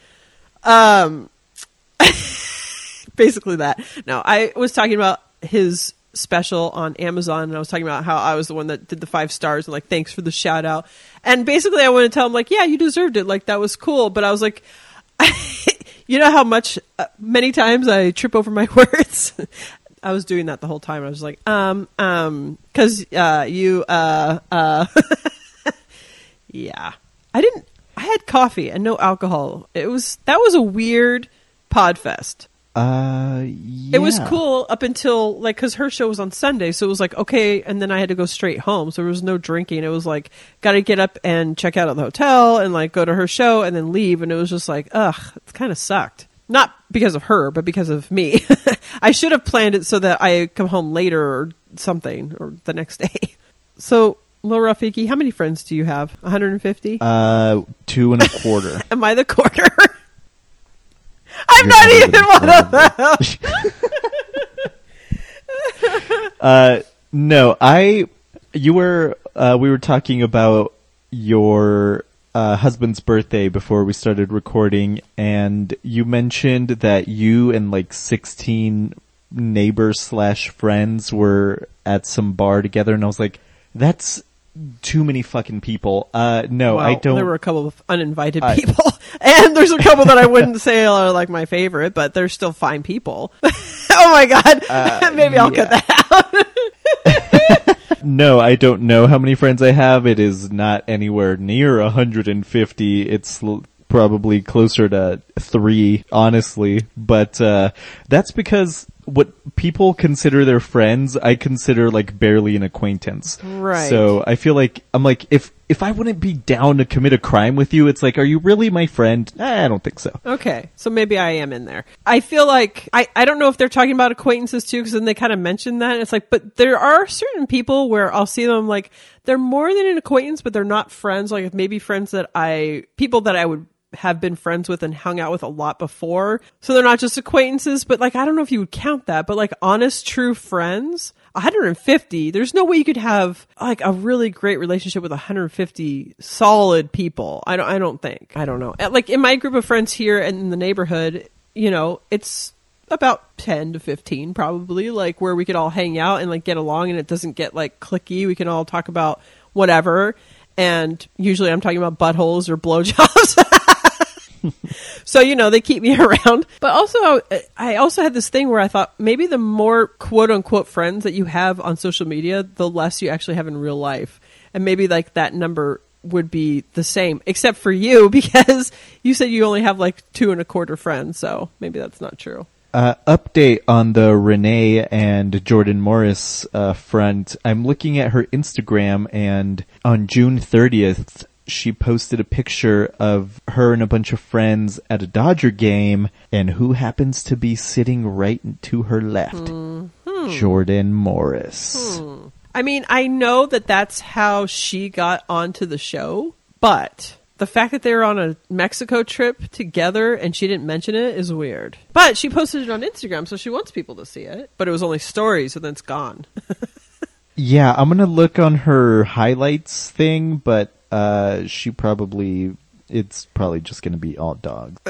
um, basically that. No, I was talking about his special on Amazon and I was talking about how I was the one that did the five stars and like thanks for the shout out. And basically I want to tell him like, yeah, you deserved it. Like that was cool. But I was like, you know how much uh, many times I trip over my words. I was doing that the whole time. I was like, um, um, because uh, you, uh, uh, yeah. I didn't. I had coffee and no alcohol. It was that was a weird Podfest. Uh, It was cool up until like because her show was on Sunday, so it was like okay, and then I had to go straight home, so there was no drinking. It was like got to get up and check out at the hotel and like go to her show and then leave, and it was just like ugh, it kind of sucked. Not because of her, but because of me. I should have planned it so that I come home later or something or the next day. So, Lil Rafiki, how many friends do you have? 150? Uh, two and a quarter. Am I the quarter? I'm You're not even one of them. Uh, no, I, you were, uh, we were talking about your, uh, husband's birthday before we started recording, and you mentioned that you and like 16 neighbors slash friends were at some bar together, and I was like, that's too many fucking people. Uh, no, I don't. There were a couple of uninvited I- people. And there's a couple that I wouldn't say are like my favorite, but they're still fine people. oh my god. Maybe I'll cut that out. No, I don't know how many friends I have. It is not anywhere near 150. It's probably closer to three, honestly. But uh, that's because what people consider their friends, I consider like barely an acquaintance. Right. So I feel like I'm like if if I wouldn't be down to commit a crime with you, it's like, are you really my friend? Eh, I don't think so. Okay, so maybe I am in there. I feel like I, I don't know if they're talking about acquaintances too, because then they kind of mentioned that. It's like, but there are certain people where I'll see them like they're more than an acquaintance, but they're not friends. Like maybe friends that I people that I would have been friends with and hung out with a lot before. So they're not just acquaintances, but like I don't know if you would count that, but like honest, true friends. 150 there's no way you could have like a really great relationship with 150 solid people. I don't i don't think. I don't know. Like in my group of friends here and in the neighborhood you know it's about 10 to 15 probably like where we could all hang out and like get along and it doesn't get like clicky. We can all talk about whatever. And usually i'm talking about buttholes or blowjobs so you know they keep me around. But also i also had this thing where i thought maybe the more quote unquote friends that you have on social media the less you actually have in real life. And maybe like that number would be the same except for you because you said you only have like two and a quarter friends so maybe that's not true. Uh, update on the Renee and Jordan Morris uh, front. I'm looking at her Instagram, and on June 30th, she posted a picture of her and a bunch of friends at a Dodger game, and who happens to be sitting right to her left? Mm-hmm. Jordan Morris. Hmm. I mean, I know that that's how she got onto the show, but the fact that they were on a Mexico trip together and she didn't mention it is weird. But she posted it on Instagram, so she wants people to see it. But it was only stories, and then it's gone. Yeah, I'm gonna look on her highlights thing, but uh, she probably it's probably just gonna be all dogs.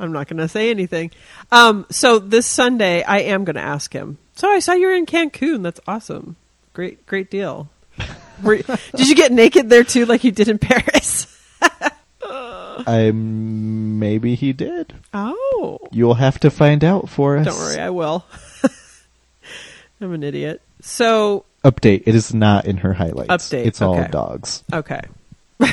I'm not going to say anything. Um, so this Sunday, I am going to ask him. So I saw you were in Cancun. That's awesome. Great, great deal. Were, did you get naked there too, like you did in Paris? I maybe he did. Oh, You'll have to find out for us. don't worry, I will. I'm an idiot. So Update. It is not in her highlights. Update, It's all okay. dogs. Okay.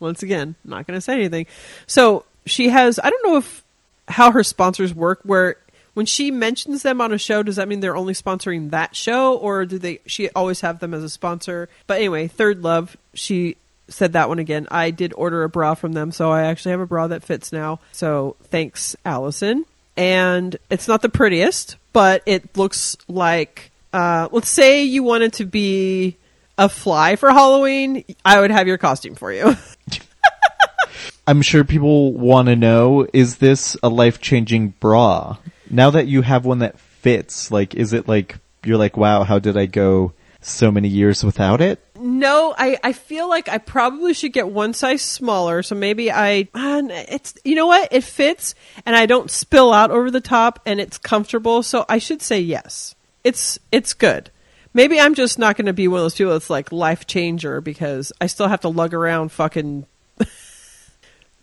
Once again, not going to say anything. So she has, I don't know if how her sponsors work, where when she mentions them on a show, does that mean they're only sponsoring that show or do they, she always have them as a sponsor? But anyway, ThirdLove, she said that one again. I did order a bra from them, so I actually have a bra that fits now. So thanks, Allison. And it's not the prettiest, but it looks like, uh, let's say you wanted to be a fly for Halloween, I would have your costume for you. I'm sure people want to know: Is this a life changing bra? Now that you have one that fits, like, is it like you're like, wow, how did I go so many years without it? no, I, I feel like I probably should get one size smaller. So maybe I, it's, you know what? It fits and I don't spill out over the top and it's comfortable. So I should say yes. It's, it's good. Maybe I'm just not going to be one of those people that's like life changer because I still have to lug around fucking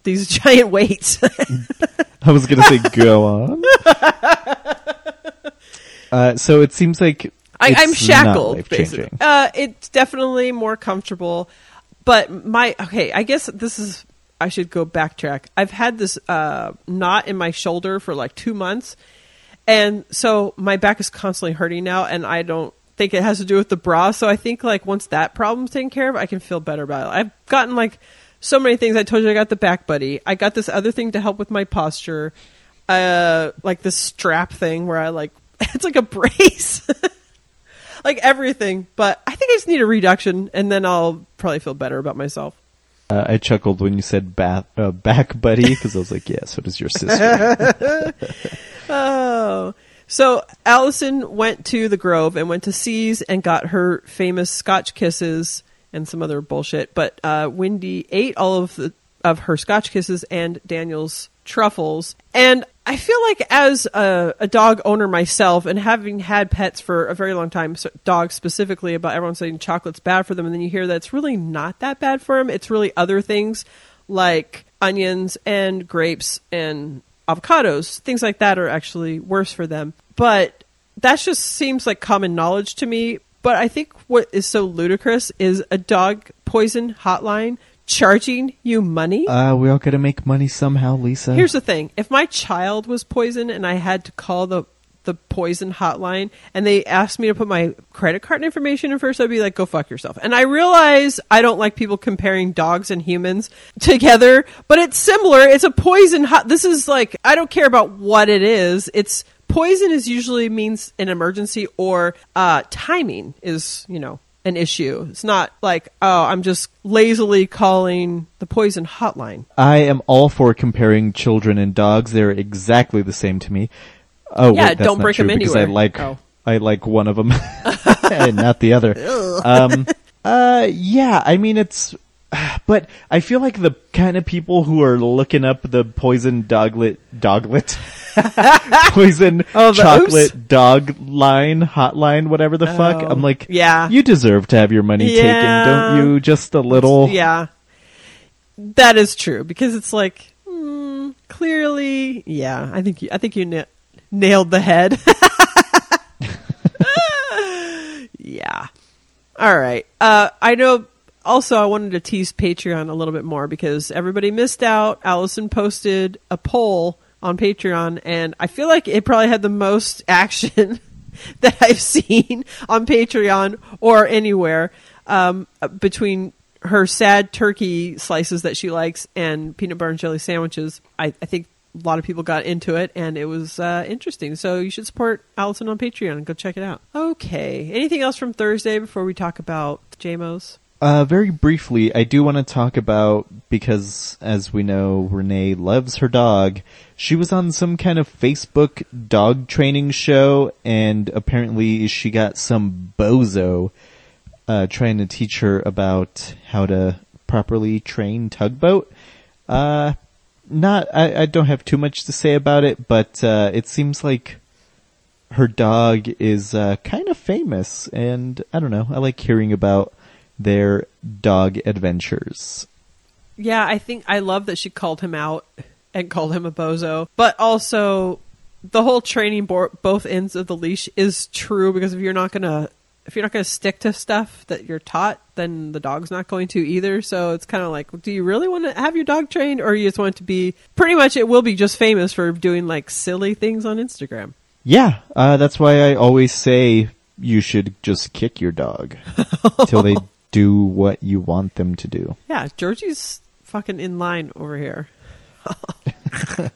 these giant weights. I was gonna say, go on. Uh, so it seems like I, it's I'm shackled, basically. Uh, it's definitely more comfortable, but my okay. I guess this is. I should go backtrack. I've had this uh, knot in my shoulder for like two months, and so my back is constantly hurting now, and I don't think it has to do with the bra. So I think like once that problem's taken care of, I can feel better about it. I've gotten like so many things. I told you I got the back buddy. I got this other thing to help with my posture, uh, like this strap thing where I like it's like a brace. like everything. But I think I just need a reduction, and then I'll probably feel better about myself. Uh, I chuckled when you said bath, uh, back buddy because I was like, yeah, so does your sister. Oh. So Allison went to the Grove and went to See's and got her famous Scotch kisses and some other bullshit. But uh, Wendy ate all of the of her Scotch kisses and Daniel's truffles. And I feel like as a, a dog owner myself and having had pets for a very long time, so dogs specifically, about everyone saying chocolate's bad for them, and then you hear that it's really not that bad for them. It's really other things like onions and grapes and avocados. Things like that are actually worse for them. But that just seems like common knowledge to me. But I think what is so ludicrous is a dog poison hotline charging you money. Uh, we all gotta make money somehow, Lisa. Here's the thing: if my child was poisoned and I had to call the the poison hotline and they asked me to put my credit card information in first, I'd be like, "Go fuck yourself." And I realize I don't like people comparing dogs and humans together, but it's similar. It's a poison hot. This is like I don't care about what it is. It's poison is usually means an emergency or uh, timing is you know an issue. It's not like oh I'm just lazily calling the poison hotline. I am all for comparing children and dogs. They're exactly the same to me. Oh, Yeah, wait, that's don't not break true 'em because I like Oh. I like one of them and not the other. um, uh, yeah, I mean it's, but I feel like the kind of people who are looking up the poison doglet doglet. poison Oh, the chocolate dog line hotline whatever the fuck Oh, i'm like yeah. you deserve to have your money taken don't you just a little Yeah, that is true because it's like hmm, clearly, yeah. I think you, I think you na- nailed the head. yeah. All right. Uh, I know. Also, I wanted to tease Patreon a little bit more because everybody missed out. Allison posted a poll on Patreon, and I feel like it probably had the most action that I've seen on Patreon or anywhere um, between her sad turkey slices that she likes and peanut butter and jelly sandwiches. I, I think a lot of people got into it, and it was uh, interesting. So you should support Allison on Patreon go check it out. Okay. Anything else from Thursday before we talk about JMOs? Uh, very briefly, I do want to talk about because, as we know, Renee loves her dog. She was on some kind of Facebook dog training show, and apparently she got some bozo uh, trying to teach her about how to properly train tugboat. Uh, not, I, I don't have too much to say about it, but uh, it seems like her dog is uh, kind of famous, and I don't know. I like hearing about their dog adventures. Yeah, I think I love that she called him out and called him a bozo, but also the whole training bo- both ends of the leash is true because if you're not gonna if you're not gonna stick to stuff that you're taught, then the dog's not going to either. So it's kind of like, do you really want to have your dog trained, or you just want it to be? Pretty much, it will be just famous for doing like silly things on Instagram. Yeah, uh, that's why I always say you should just kick your dog till they do what you want them to do. Yeah, Georgie's fucking in line over here.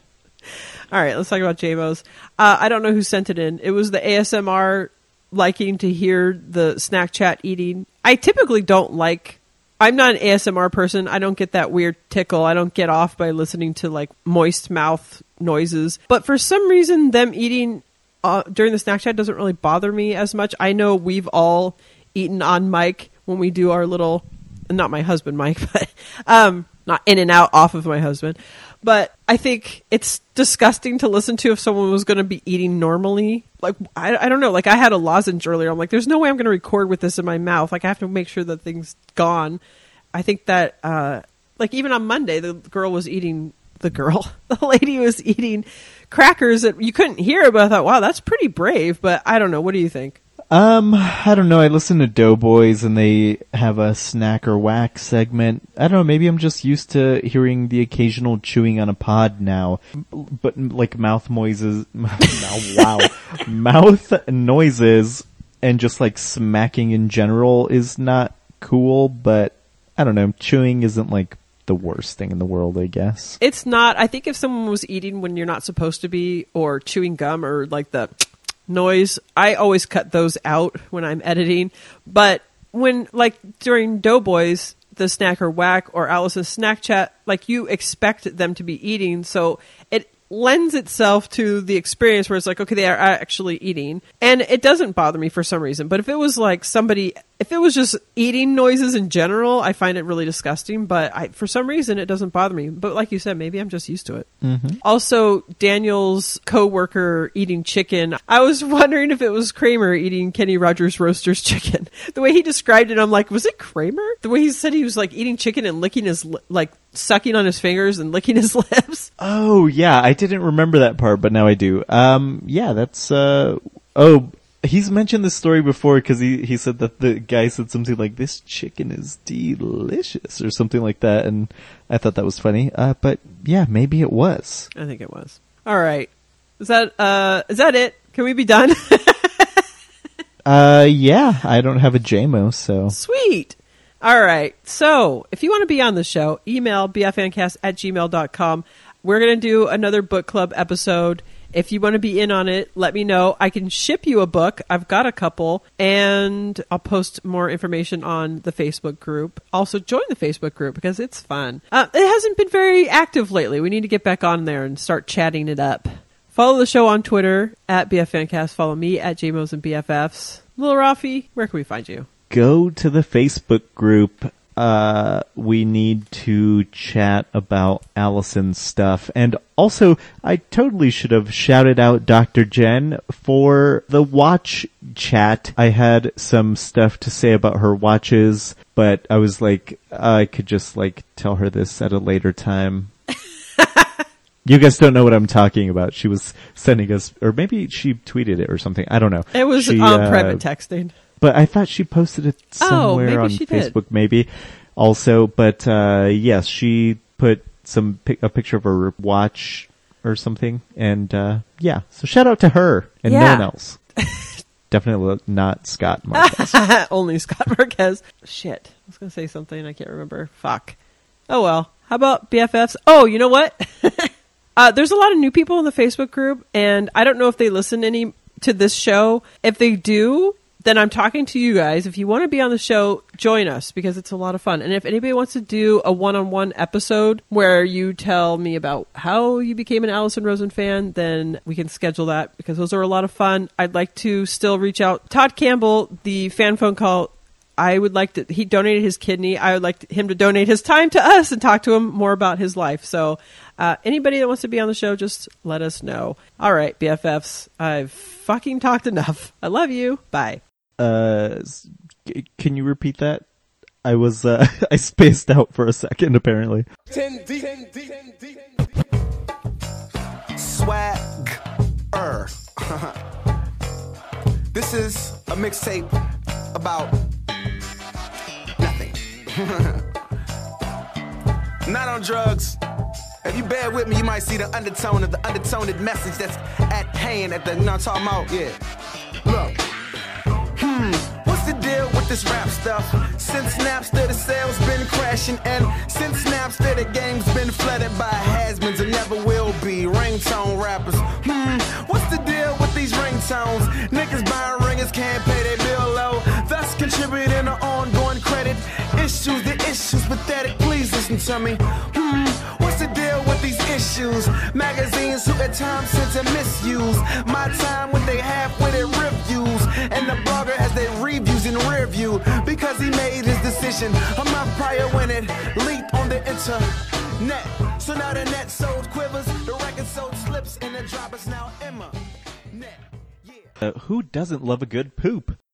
All right, let's talk about JMOs. Uh, I don't know who sent it in. It was the ASMR liking to hear the snack chat eating. I typically don't like. I'm not an ASMR person. I don't get that weird tickle. I don't get off by listening to like moist mouth noises. But for some reason, them eating uh, during the snack chat doesn't really bother me as much. I know we've all eaten on mic when we do our little, not my husband Mike, but um, not in and out off of my husband. But I think it's disgusting to listen to if someone was going to be eating normally. Like I, I don't know. Like I had a lozenge earlier. I'm like, there's no way I'm going to record with this in my mouth. Like I have to make sure that thing's gone. I think that uh, like even on Monday, the girl was eating. The girl, the lady was eating crackers that you couldn't hear, but I thought, wow, that's pretty brave. But I don't know. What do you think? Um, I don't know. I listen to Doughboys and they have a snack or whack segment. I don't know. Maybe I'm just used to hearing the occasional chewing on a pod now, but like mouth noises. wow, mouth noises and just like smacking in general is not cool. But I don't know. Chewing isn't like the worst thing in the world, I guess. It's not. I think if someone was eating when you're not supposed to be, or chewing gum, or like the noise, I always cut those out when I'm editing. But when, like, during Doughboys, the snack or whack, or Alice's snack chat, like, you expect them to be eating, so it lends itself to the experience where it's like, okay, they are actually eating. And it doesn't bother me for some reason. But if it was like somebody If it was just eating noises in general, I find it really disgusting, but I, for some reason it doesn't bother me. But like you said, maybe I'm just used to it. Also, Daniel's coworker eating chicken. I was wondering if it was Kramer eating Kenny Rogers Roasters chicken. The way he described it, I'm like, was it Kramer? The way he said he was like eating chicken and licking his, li- like sucking on his fingers and licking his lips. Oh yeah, I didn't remember that part, but now I do. Um, yeah, that's uh, oh, he's mentioned this story before because he he said that the guy said something like "this chicken is delicious" or something like that, and I thought that was funny. Uh, but yeah, maybe it was. I think it was. All right. Is that, uh, is that it? Can we be done? Uh, yeah, I don't have a JMO, so Sweet. All right. So if you want to be on the show, email bfncast at gmail.com. We're going to do another book club episode. If you want to be in on it, let me know. I can ship you a book. I've got a couple, and I'll post more information on the Facebook group. Also, join the Facebook group because it's fun. Uh, it hasn't been very active lately. We need to get back on there and start chatting it up. Follow the show on Twitter at BFFancast. Follow me at JMOs and BFFs. Little Rafi, where can we find you? go to the Facebook group. Uh, we need to chat about Allison's stuff. And also, I totally should have shouted out Dr. Jen for the watch chat. I had some stuff to say about her watches, but I was like, I could just like tell her this at a later time. You guys don't know what I'm talking about. She was sending us, or maybe she tweeted it or something. I don't know. It was She, on uh, private texting. But I thought she posted it Oh, somewhere maybe on she did. Facebook, maybe also. But uh, yes, she put some a picture of her watch or something, and uh, yeah. So shout out to her and no one else. Definitely not Scott Marquez. Only Scott Marquez. Shit. I was going to say something. I can't remember. Fuck. Oh well. How about BFFs? Oh, you know what? uh, there's a lot of new people in the Facebook group, and I don't know if they listen any to this show. If they do, then I'm talking to you guys. If you want to be on the show, join us because it's a lot of fun. And if anybody wants to do a one-on-one episode where you tell me about how you became an Allison Rosen fan, then we can schedule that because those are a lot of fun. I'd like to still reach out. Todd Campbell, the fan phone call I would like to. He donated his kidney. I would like him to donate his time to us and talk to him more about his life. So, uh, anybody that wants to be on the show, just let us know. All right, BFFs. I've fucking talked enough. I love you. Bye. Uh, can you repeat that? I was uh, I spaced out for a second. Apparently, Swag. Er. this is a mixtape about nothing. Not on drugs. If you bear with me, you might see the undertone of the undertoned message that's at hand at the, you know what I'm talking about? Yeah. Look. Deal with this rap stuff? Since Napster, the sales been crashing, and since Napster, the game's been flooded by has-beens and never will be ringtone rappers. Hmm, what's the deal with these ringtones? Niggas buying ringers can't pay their bill low, thus contributing to ongoing credit issues. The issues pathetic. Please listen to me. Hmm, with these issues? Magazines who at times to misuse my time when they reviews, and the blogger has their reviews in rear view because he made his decision a month prior when it on the internet. So now the net sold quivers, the record sold slips, and the drop is now Emma. Net. Yeah. uh, who doesn't love a good poop?